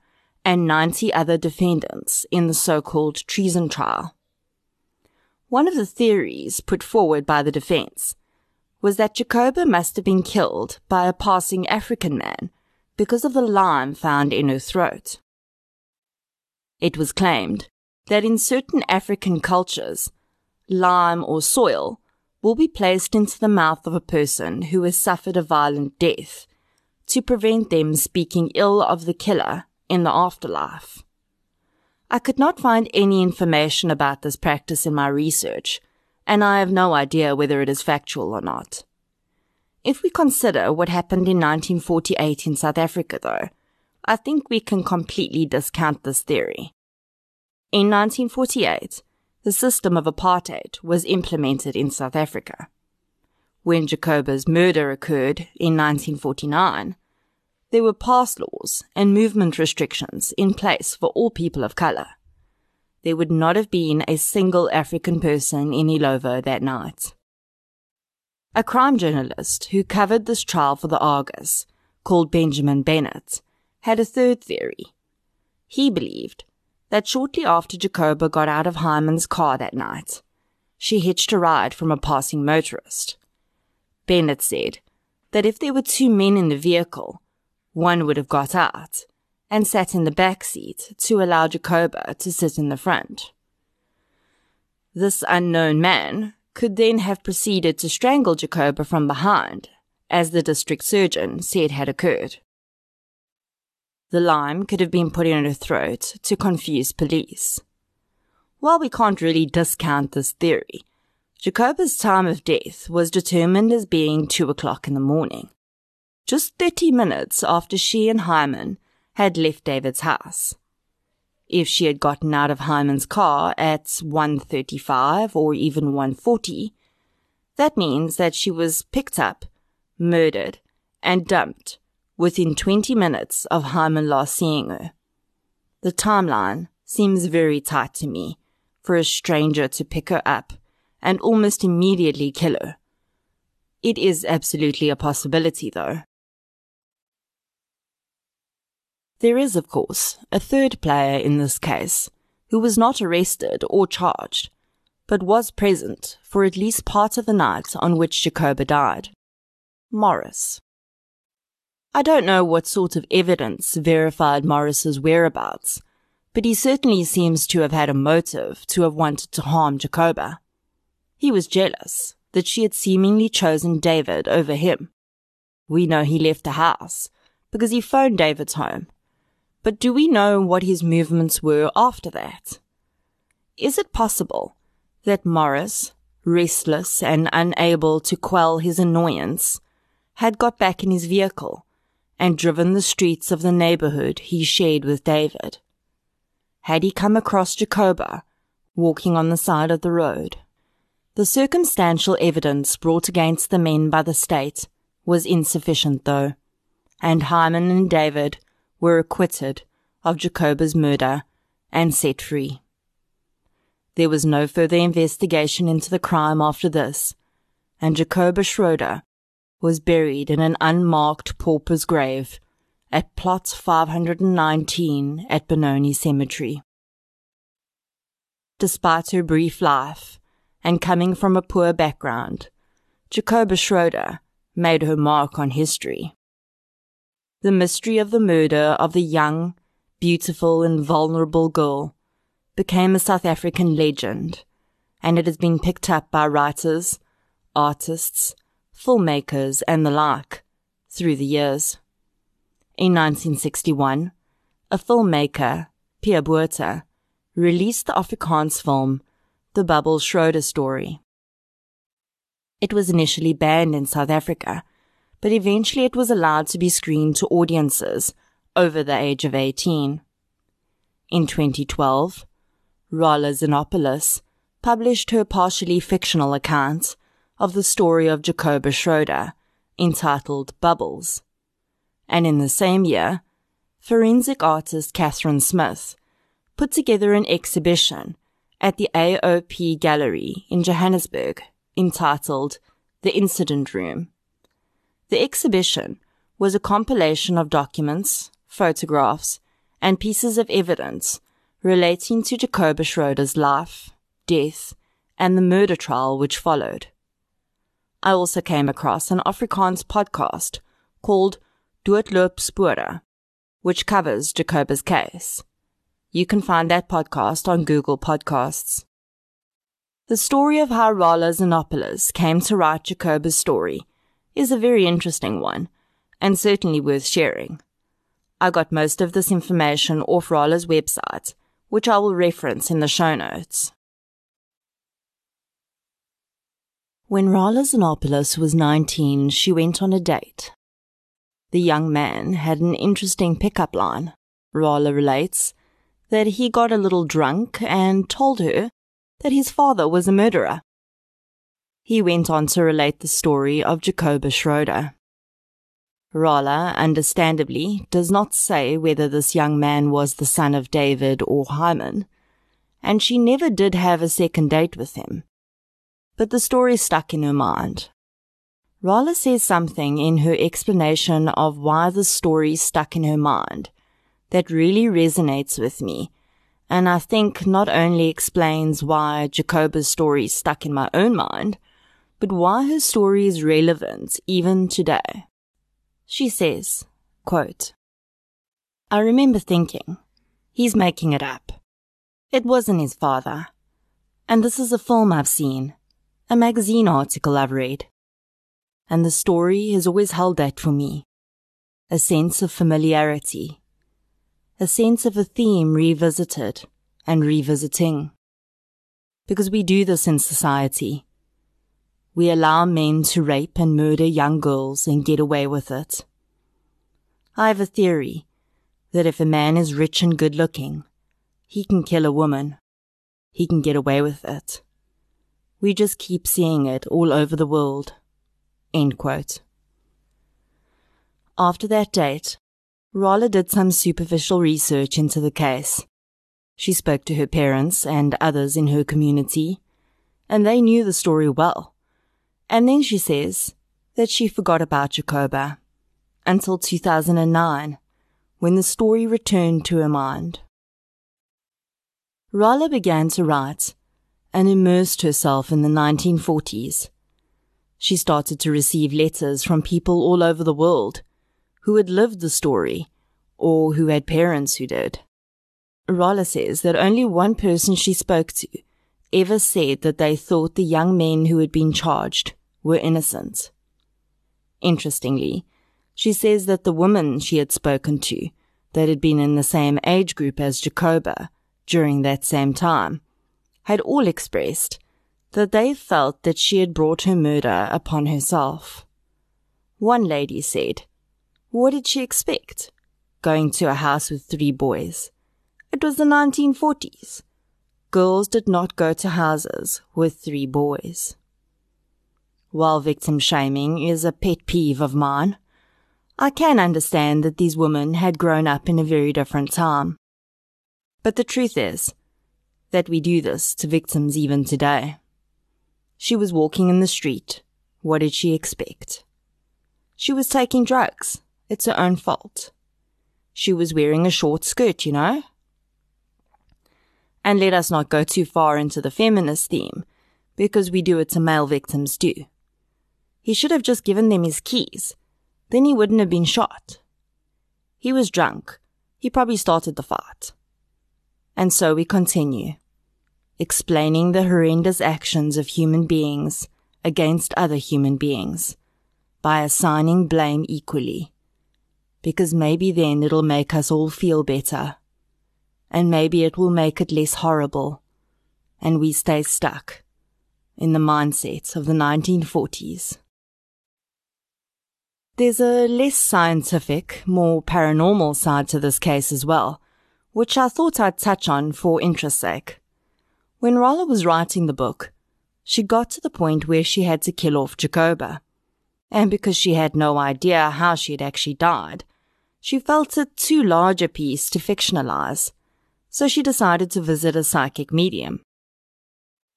and 90 other defendants in the so-called treason trial. One of the theories put forward by the defense was that Jacoba must have been killed by a passing African man because of the lime found in her throat. It was claimed that in certain African cultures, lime or soil will be placed into the mouth of a person who has suffered a violent death to prevent them speaking ill of the killer in the afterlife. I could not find any information about this practice in my research, and I have no idea whether it is factual or not. If we consider what happened in 1948 in South Africa, though, I think we can completely discount this theory. In 1948, the system of apartheid was implemented in South Africa. When Jacoba's murder occurred in 1949, there were pass laws and movement restrictions in place for all people of color. There would not have been a single African person in Illovo that night. A crime journalist who covered this trial for the Argus, called Benjamin Bennett, had a third theory. He believed that shortly after Jacoba got out of Hyman's car that night, she hitched a ride from a passing motorist. Bennett said that if there were two men in the vehicle, one would have got out and sat in the back seat to allow Jacoba to sit in the front. This unknown man could then have proceeded to strangle Jacoba from behind, as the district surgeon said had occurred. The lime could have been put in her throat to confuse police. While we can't really discount this theory, Jacoba's time of death was determined as being two o'clock in the morning, just 30 minutes after she and Hyman had left David's house if she had gotten out of Hyman's car at 1.35 or even 1.40, that means that she was picked up, murdered, and dumped within 20 minutes of Hyman last seeing her. The timeline seems very tight to me for a stranger to pick her up and almost immediately kill her. It is absolutely a possibility though. There is, of course, a third player in this case who was not arrested or charged, but was present for at least part of the night on which Jacoba died. Morris. I don't know what sort of evidence verified Morris's whereabouts, but he certainly seems to have had a motive to have wanted to harm Jacoba. He was jealous that she had seemingly chosen David over him. We know he left the house because he phoned David's home but do we know what his movements were after that? Is it possible that Morris, restless and unable to quell his annoyance, had got back in his vehicle and driven the streets of the neighborhood he shared with David? Had he come across Jacoba walking on the side of the road? The circumstantial evidence brought against the men by the state was insufficient, though, and Hyman and David were acquitted of Jacoba's murder and set free. There was no further investigation into the crime after this, and Jacoba Schroeder was buried in an unmarked pauper's grave at plot 519 at Benoni Cemetery. Despite her brief life and coming from a poor background, Jacoba Schroeder made her mark on history the mystery of the murder of the young, beautiful, and vulnerable girl became a South African legend, and it has been picked up by writers, artists, filmmakers, and the like through the years. In 1961, a filmmaker, Pierre Botha, released the Afrikaans film The Bubble Schroeder Story. It was initially banned in South Africa, but eventually it was allowed to be screened to audiences over the age of 18. In 2012, Rahla Xenopoulos published her partially fictional account of the story of Jacoba Schroeder, entitled Bubbles. And in the same year, forensic artist Catherine Smith put together an exhibition at the AOP Gallery in Johannesburg entitled The Incident Room. The exhibition was a compilation of documents, photographs, and pieces of evidence relating to Jacoba Schroeder's life, death, and the murder trial which followed. I also came across an Afrikaans podcast called Doodloop Spore, which covers Jacoba's case. You can find that podcast on Google Podcasts. The story of how Rahla Xenopoulos came to write Jacoba's story is a very interesting one, and certainly worth sharing. I got most of this information off Rahla's website, which I will reference in the show notes. When Rahla Xenopoulos was 19, she went on a date. The young man had an interesting pickup line, Rahla relates, that he got a little drunk and told her that his father was a murderer. He went on to relate the story of Jacoba Schroeder. Rahla, understandably, does not say whether this young man was the son of David or Hyman, and she never did have a second date with him. But the story stuck in her mind. Rahla says something in her explanation of why the story stuck in her mind that really resonates with me and I think not only explains why Jacoba's story stuck in my own mind, but why her story is relevant even today. She says, quote, I remember thinking, he's making it up. It wasn't his father. And this is a film I've seen, a magazine article I've read. And the story has always held that for me. A sense of familiarity a sense of a theme revisited and revisiting. Because we do this in society. We allow men to rape and murder young girls and get away with it. I have a theory that if a man is rich and good looking, he can kill a woman. He can get away with it. We just keep seeing it all over the world. After that date, Rahla did some superficial research into the case. She spoke to her parents and others in her community, and they knew the story well. And then she says that she forgot about Jacoba until 2009, when the story returned to her mind. Rahla began to write and immersed herself in the 1940s. She started to receive letters from people all over the world who had lived the story or who had parents who did. Rahla says that only one person she spoke to ever said that they thought the young men who had been charged were innocent. Interestingly, she says that the women she had spoken to that had been in the same age group as Jacoba during that same time had all expressed that they felt that she had brought her murder upon herself. One lady said what did she expect? Going to a house with three boys. It was the 1940s. Girls did not go to houses with three boys. While victim shaming is a pet peeve of mine, I can understand that these women had grown up in a very different time. But the truth is that we do this to victims even today. She was walking in the street. What did she expect? She was taking drugs. It's her own fault. She was wearing a short skirt, you know? And let us not go too far into the feminist theme, because we do it to male victims too. He should have just given them his keys. Then he wouldn't have been shot. He was drunk. He probably started the fight. And so we continue, explaining the horrendous actions of human beings against other human beings by assigning blame equally. Because maybe then it'll make us all feel better. And maybe it will make it less horrible. And we stay stuck in the mindset of the 1940s. There's a less scientific, more paranormal side to this case as well, which I thought I'd touch on for interest's sake. When Rahla was writing the book, she got to the point where she had to kill off Jacoba. And because she had no idea how she had actually died, she felt it too large a piece to fictionalize, so she decided to visit a psychic medium.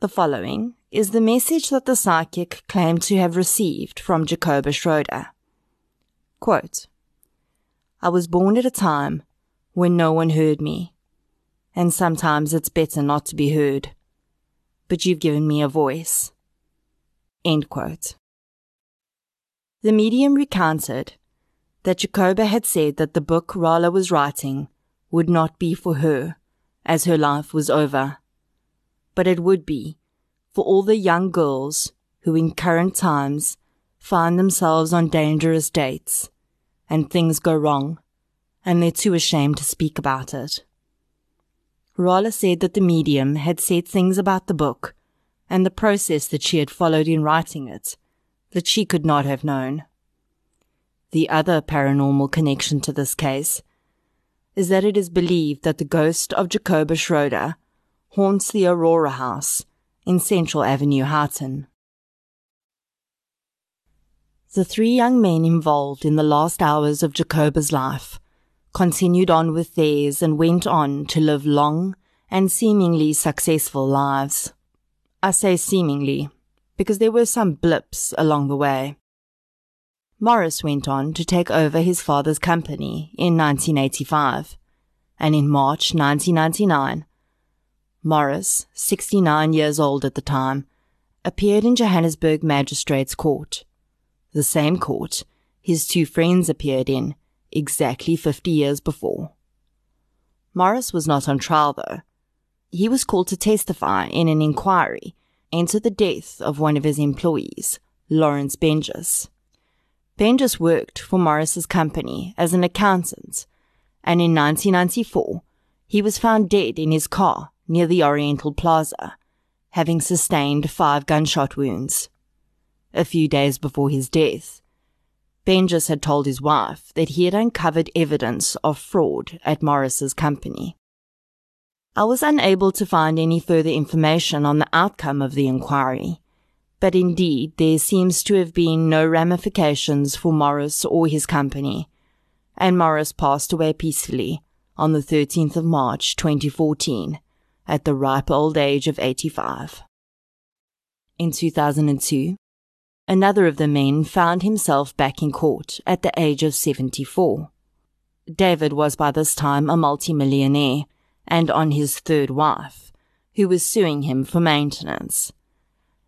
The following is the message that the psychic claimed to have received from Jacoba Schroeder. Quote, I was born at a time when no one heard me, and sometimes it's better not to be heard. But you've given me a voice. End quote. The medium recounted that Jacoba had said that the book Rahla was writing would not be for her, as her life was over, but it would be for all the young girls who in current times find themselves on dangerous dates and things go wrong and they're too ashamed to speak about it. Rahla said that the medium had said things about the book and the process that she had followed in writing it that she could not have known. The other paranormal connection to this case is that it is believed that the ghost of Jacoba Schroeder haunts the Aurora House in Central Avenue, Houghton. The three young men involved in the last hours of Jacoba's life continued on with theirs and went on to live long and seemingly successful lives. I say seemingly because there were some blips along the way. Morris went on to take over his father's company in 1985, and in March 1999, Morris, 69 years old at the time, appeared in Johannesburg Magistrates Court, the same court his two friends appeared in exactly 50 years before. Morris was not on trial though. He was called to testify in an inquiry into the death of one of his employees, Lawrence Benjus. Benjus worked for Morris's company as an accountant, and in 1994, he was found dead in his car near the Oriental Plaza, having sustained five gunshot wounds. A few days before his death, Benjus had told his wife that he had uncovered evidence of fraud at Morris's company. I was unable to find any further information on the outcome of the inquiry, but indeed there seems to have been no ramifications for Morris or his company, and Morris passed away peacefully on the 13th of March 2014 at the ripe old age of 85. In 2002, another of the men found himself back in court at the age of 74. David was by this time a multimillionaire and on his third wife, who was suing him for maintenance.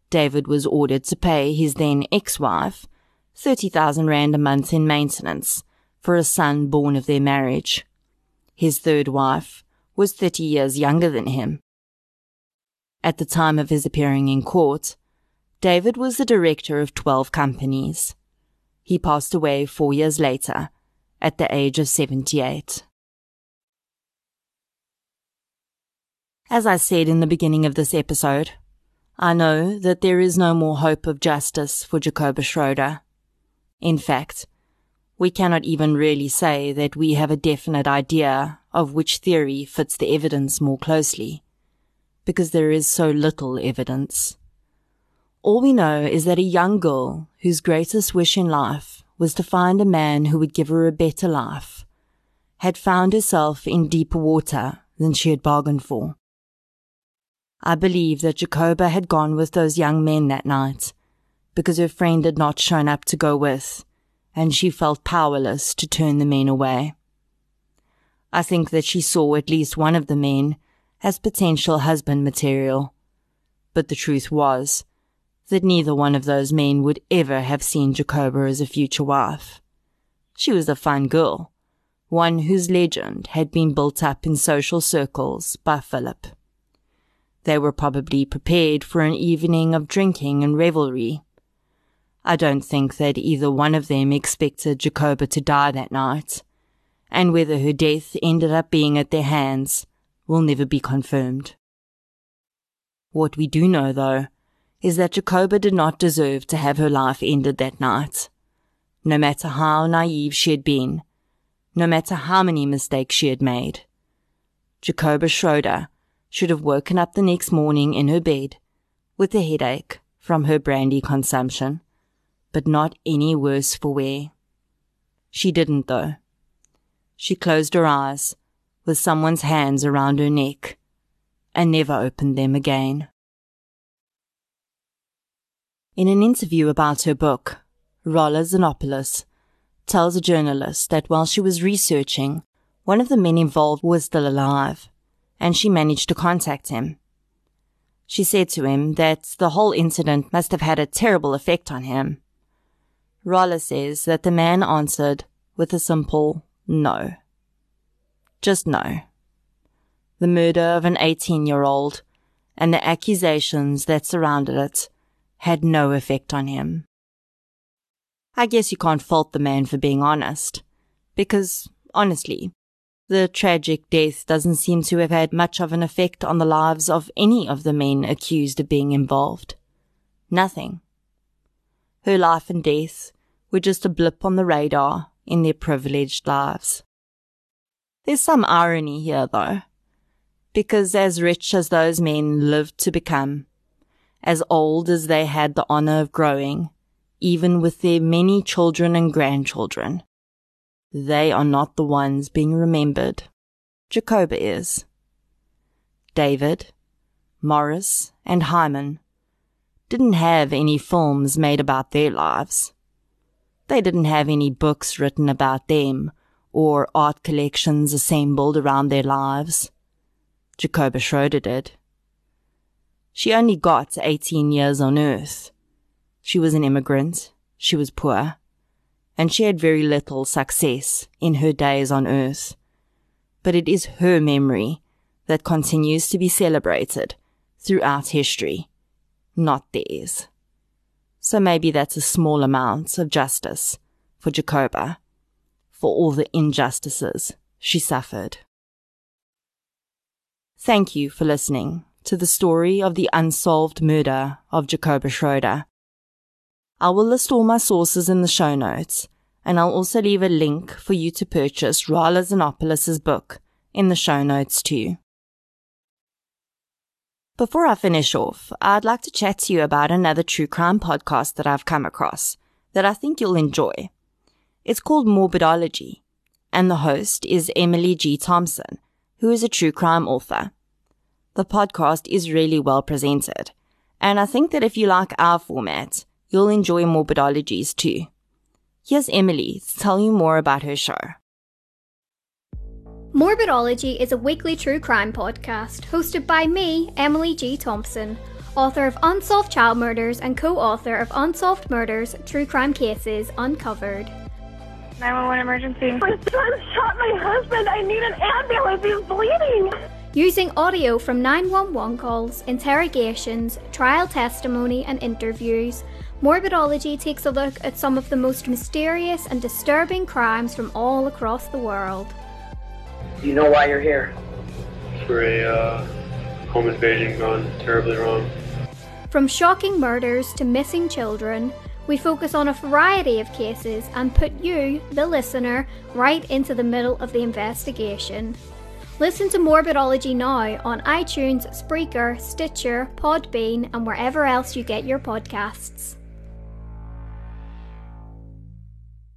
David was ordered to pay his then ex-wife 30,000 rand a month in maintenance for a son born of their marriage. His third wife was 30 years younger than him. At the time of his appearing in court, David was the director of 12 companies. He passed away four years later, at the age of 78. As I said in the beginning of this episode, I know that there is no more hope of justice for Jacoba Schroeder. In fact, we cannot even really say that we have a definite idea of which theory fits the evidence more closely, because there is so little evidence. All we know is that a young girl whose greatest wish in life was to find a man who would give her a better life had found herself in deeper water than she had bargained for. I believe that Jacoba had gone with those young men that night because her friend had not shown up to go with and she felt powerless to turn the men away. I think that she saw at least one of the men as potential husband material. But the truth was that neither one of those men would ever have seen Jacoba as a future wife. She was a fine girl, one whose legend had been built up in social circles by Philip. They were probably prepared for an evening of drinking and revelry. I don't think that either one of them expected Jacoba to die that night, and whether her death ended up being at their hands will never be confirmed. What we do know, though, is that Jacoba did not deserve to have her life ended that night. No matter how naive she had been, no matter how many mistakes she had made. Jacoba Schroeder should have woken up the next morning in her bed with a headache from her brandy consumption, but not any worse for wear. She didn't, though. She closed her eyes with someone's hands around her neck and never opened them again. In an interview about her book, Rahla Xenopoulos tells a journalist that while she was researching, one of the men involved was still alive, and she managed to contact him. She said to him that the whole incident must have had a terrible effect on him. Rahla says that the man answered with a simple no. Just no. The murder of an 18 year old and the accusations that surrounded it had no effect on him. I guess you can't fault the man for being honest. Because, honestly, the tragic death doesn't seem to have had much of an effect on the lives of any of the men accused of being involved. Nothing. Her life and death were just a blip on the radar in their privileged lives. There's some irony here, though, because as rich as those men lived to become, as old as they had the honor of growing, even with their many children and grandchildren. They are not the ones being remembered. Jacoba is. David, Morris, and Hyman didn't have any films made about their lives. They didn't have any books written about them or art collections assembled around their lives. Jacoba Schroeder did. She only got 18 years on earth she was an immigrant, she was poor, and she had very little success in her days on earth. But it is her memory that continues to be celebrated throughout history, not theirs. So maybe that's a small amount of justice for Jacoba, for all the injustices she suffered. Thank you for listening to the story of the unsolved murder of Jacoba Schroeder. I will list all my sources in the show notes, and I'll also leave a link for you to purchase Rahla Xenopoulos' book in the show notes too. Before I finish off, I'd like to chat to you about another true crime podcast that I've come across that I think you'll enjoy. It's called Morbidology, and the host is Emily G. Thompson, who is a true crime author. The podcast is really well presented, and I think that if you like our format, you'll enjoy Morbidologies too. Here's Emily to tell you more about her show. Morbidology is a weekly true crime podcast hosted by me, Emily G. Thompson, author of Unsolved Child Murders and co author of Unsolved Murders True Crime Cases Uncovered. 911 emergency. My son shot my husband. I need an ambulance. He's bleeding. Using audio from 911 calls, interrogations, trial testimony, and interviews, Morbidology takes a look at some of the most mysterious and disturbing crimes from all across the world. Do you know why you're here? For a uh, home invasion gone terribly wrong. From shocking murders to missing children, we focus on a variety of cases and put you, the listener, right into the middle of the investigation. Listen to Morbidology now on iTunes, Spreaker, Stitcher, Podbean, and wherever else you get your podcasts.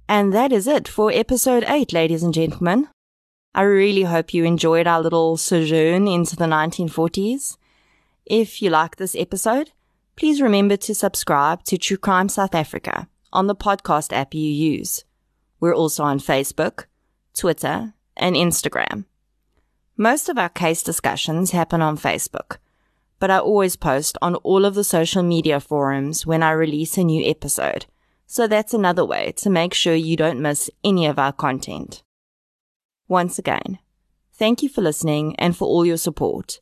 And that is it for episode 8, ladies and gentlemen. I really hope you enjoyed our little sojourn into the 1940s. If you like this episode, please remember to subscribe to True Crime South Africa on the podcast app you use. We're also on Facebook, Twitter, and Instagram. Most of our case discussions happen on Facebook, but I always post on all of the social media forums when I release a new episode so that's another way to make sure you don't miss any of our content. Once again, thank you for listening and for all your support,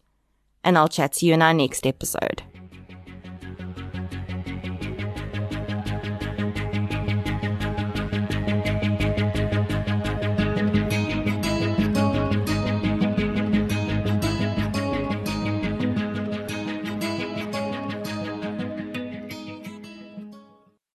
and I'll chat to you in our next episode.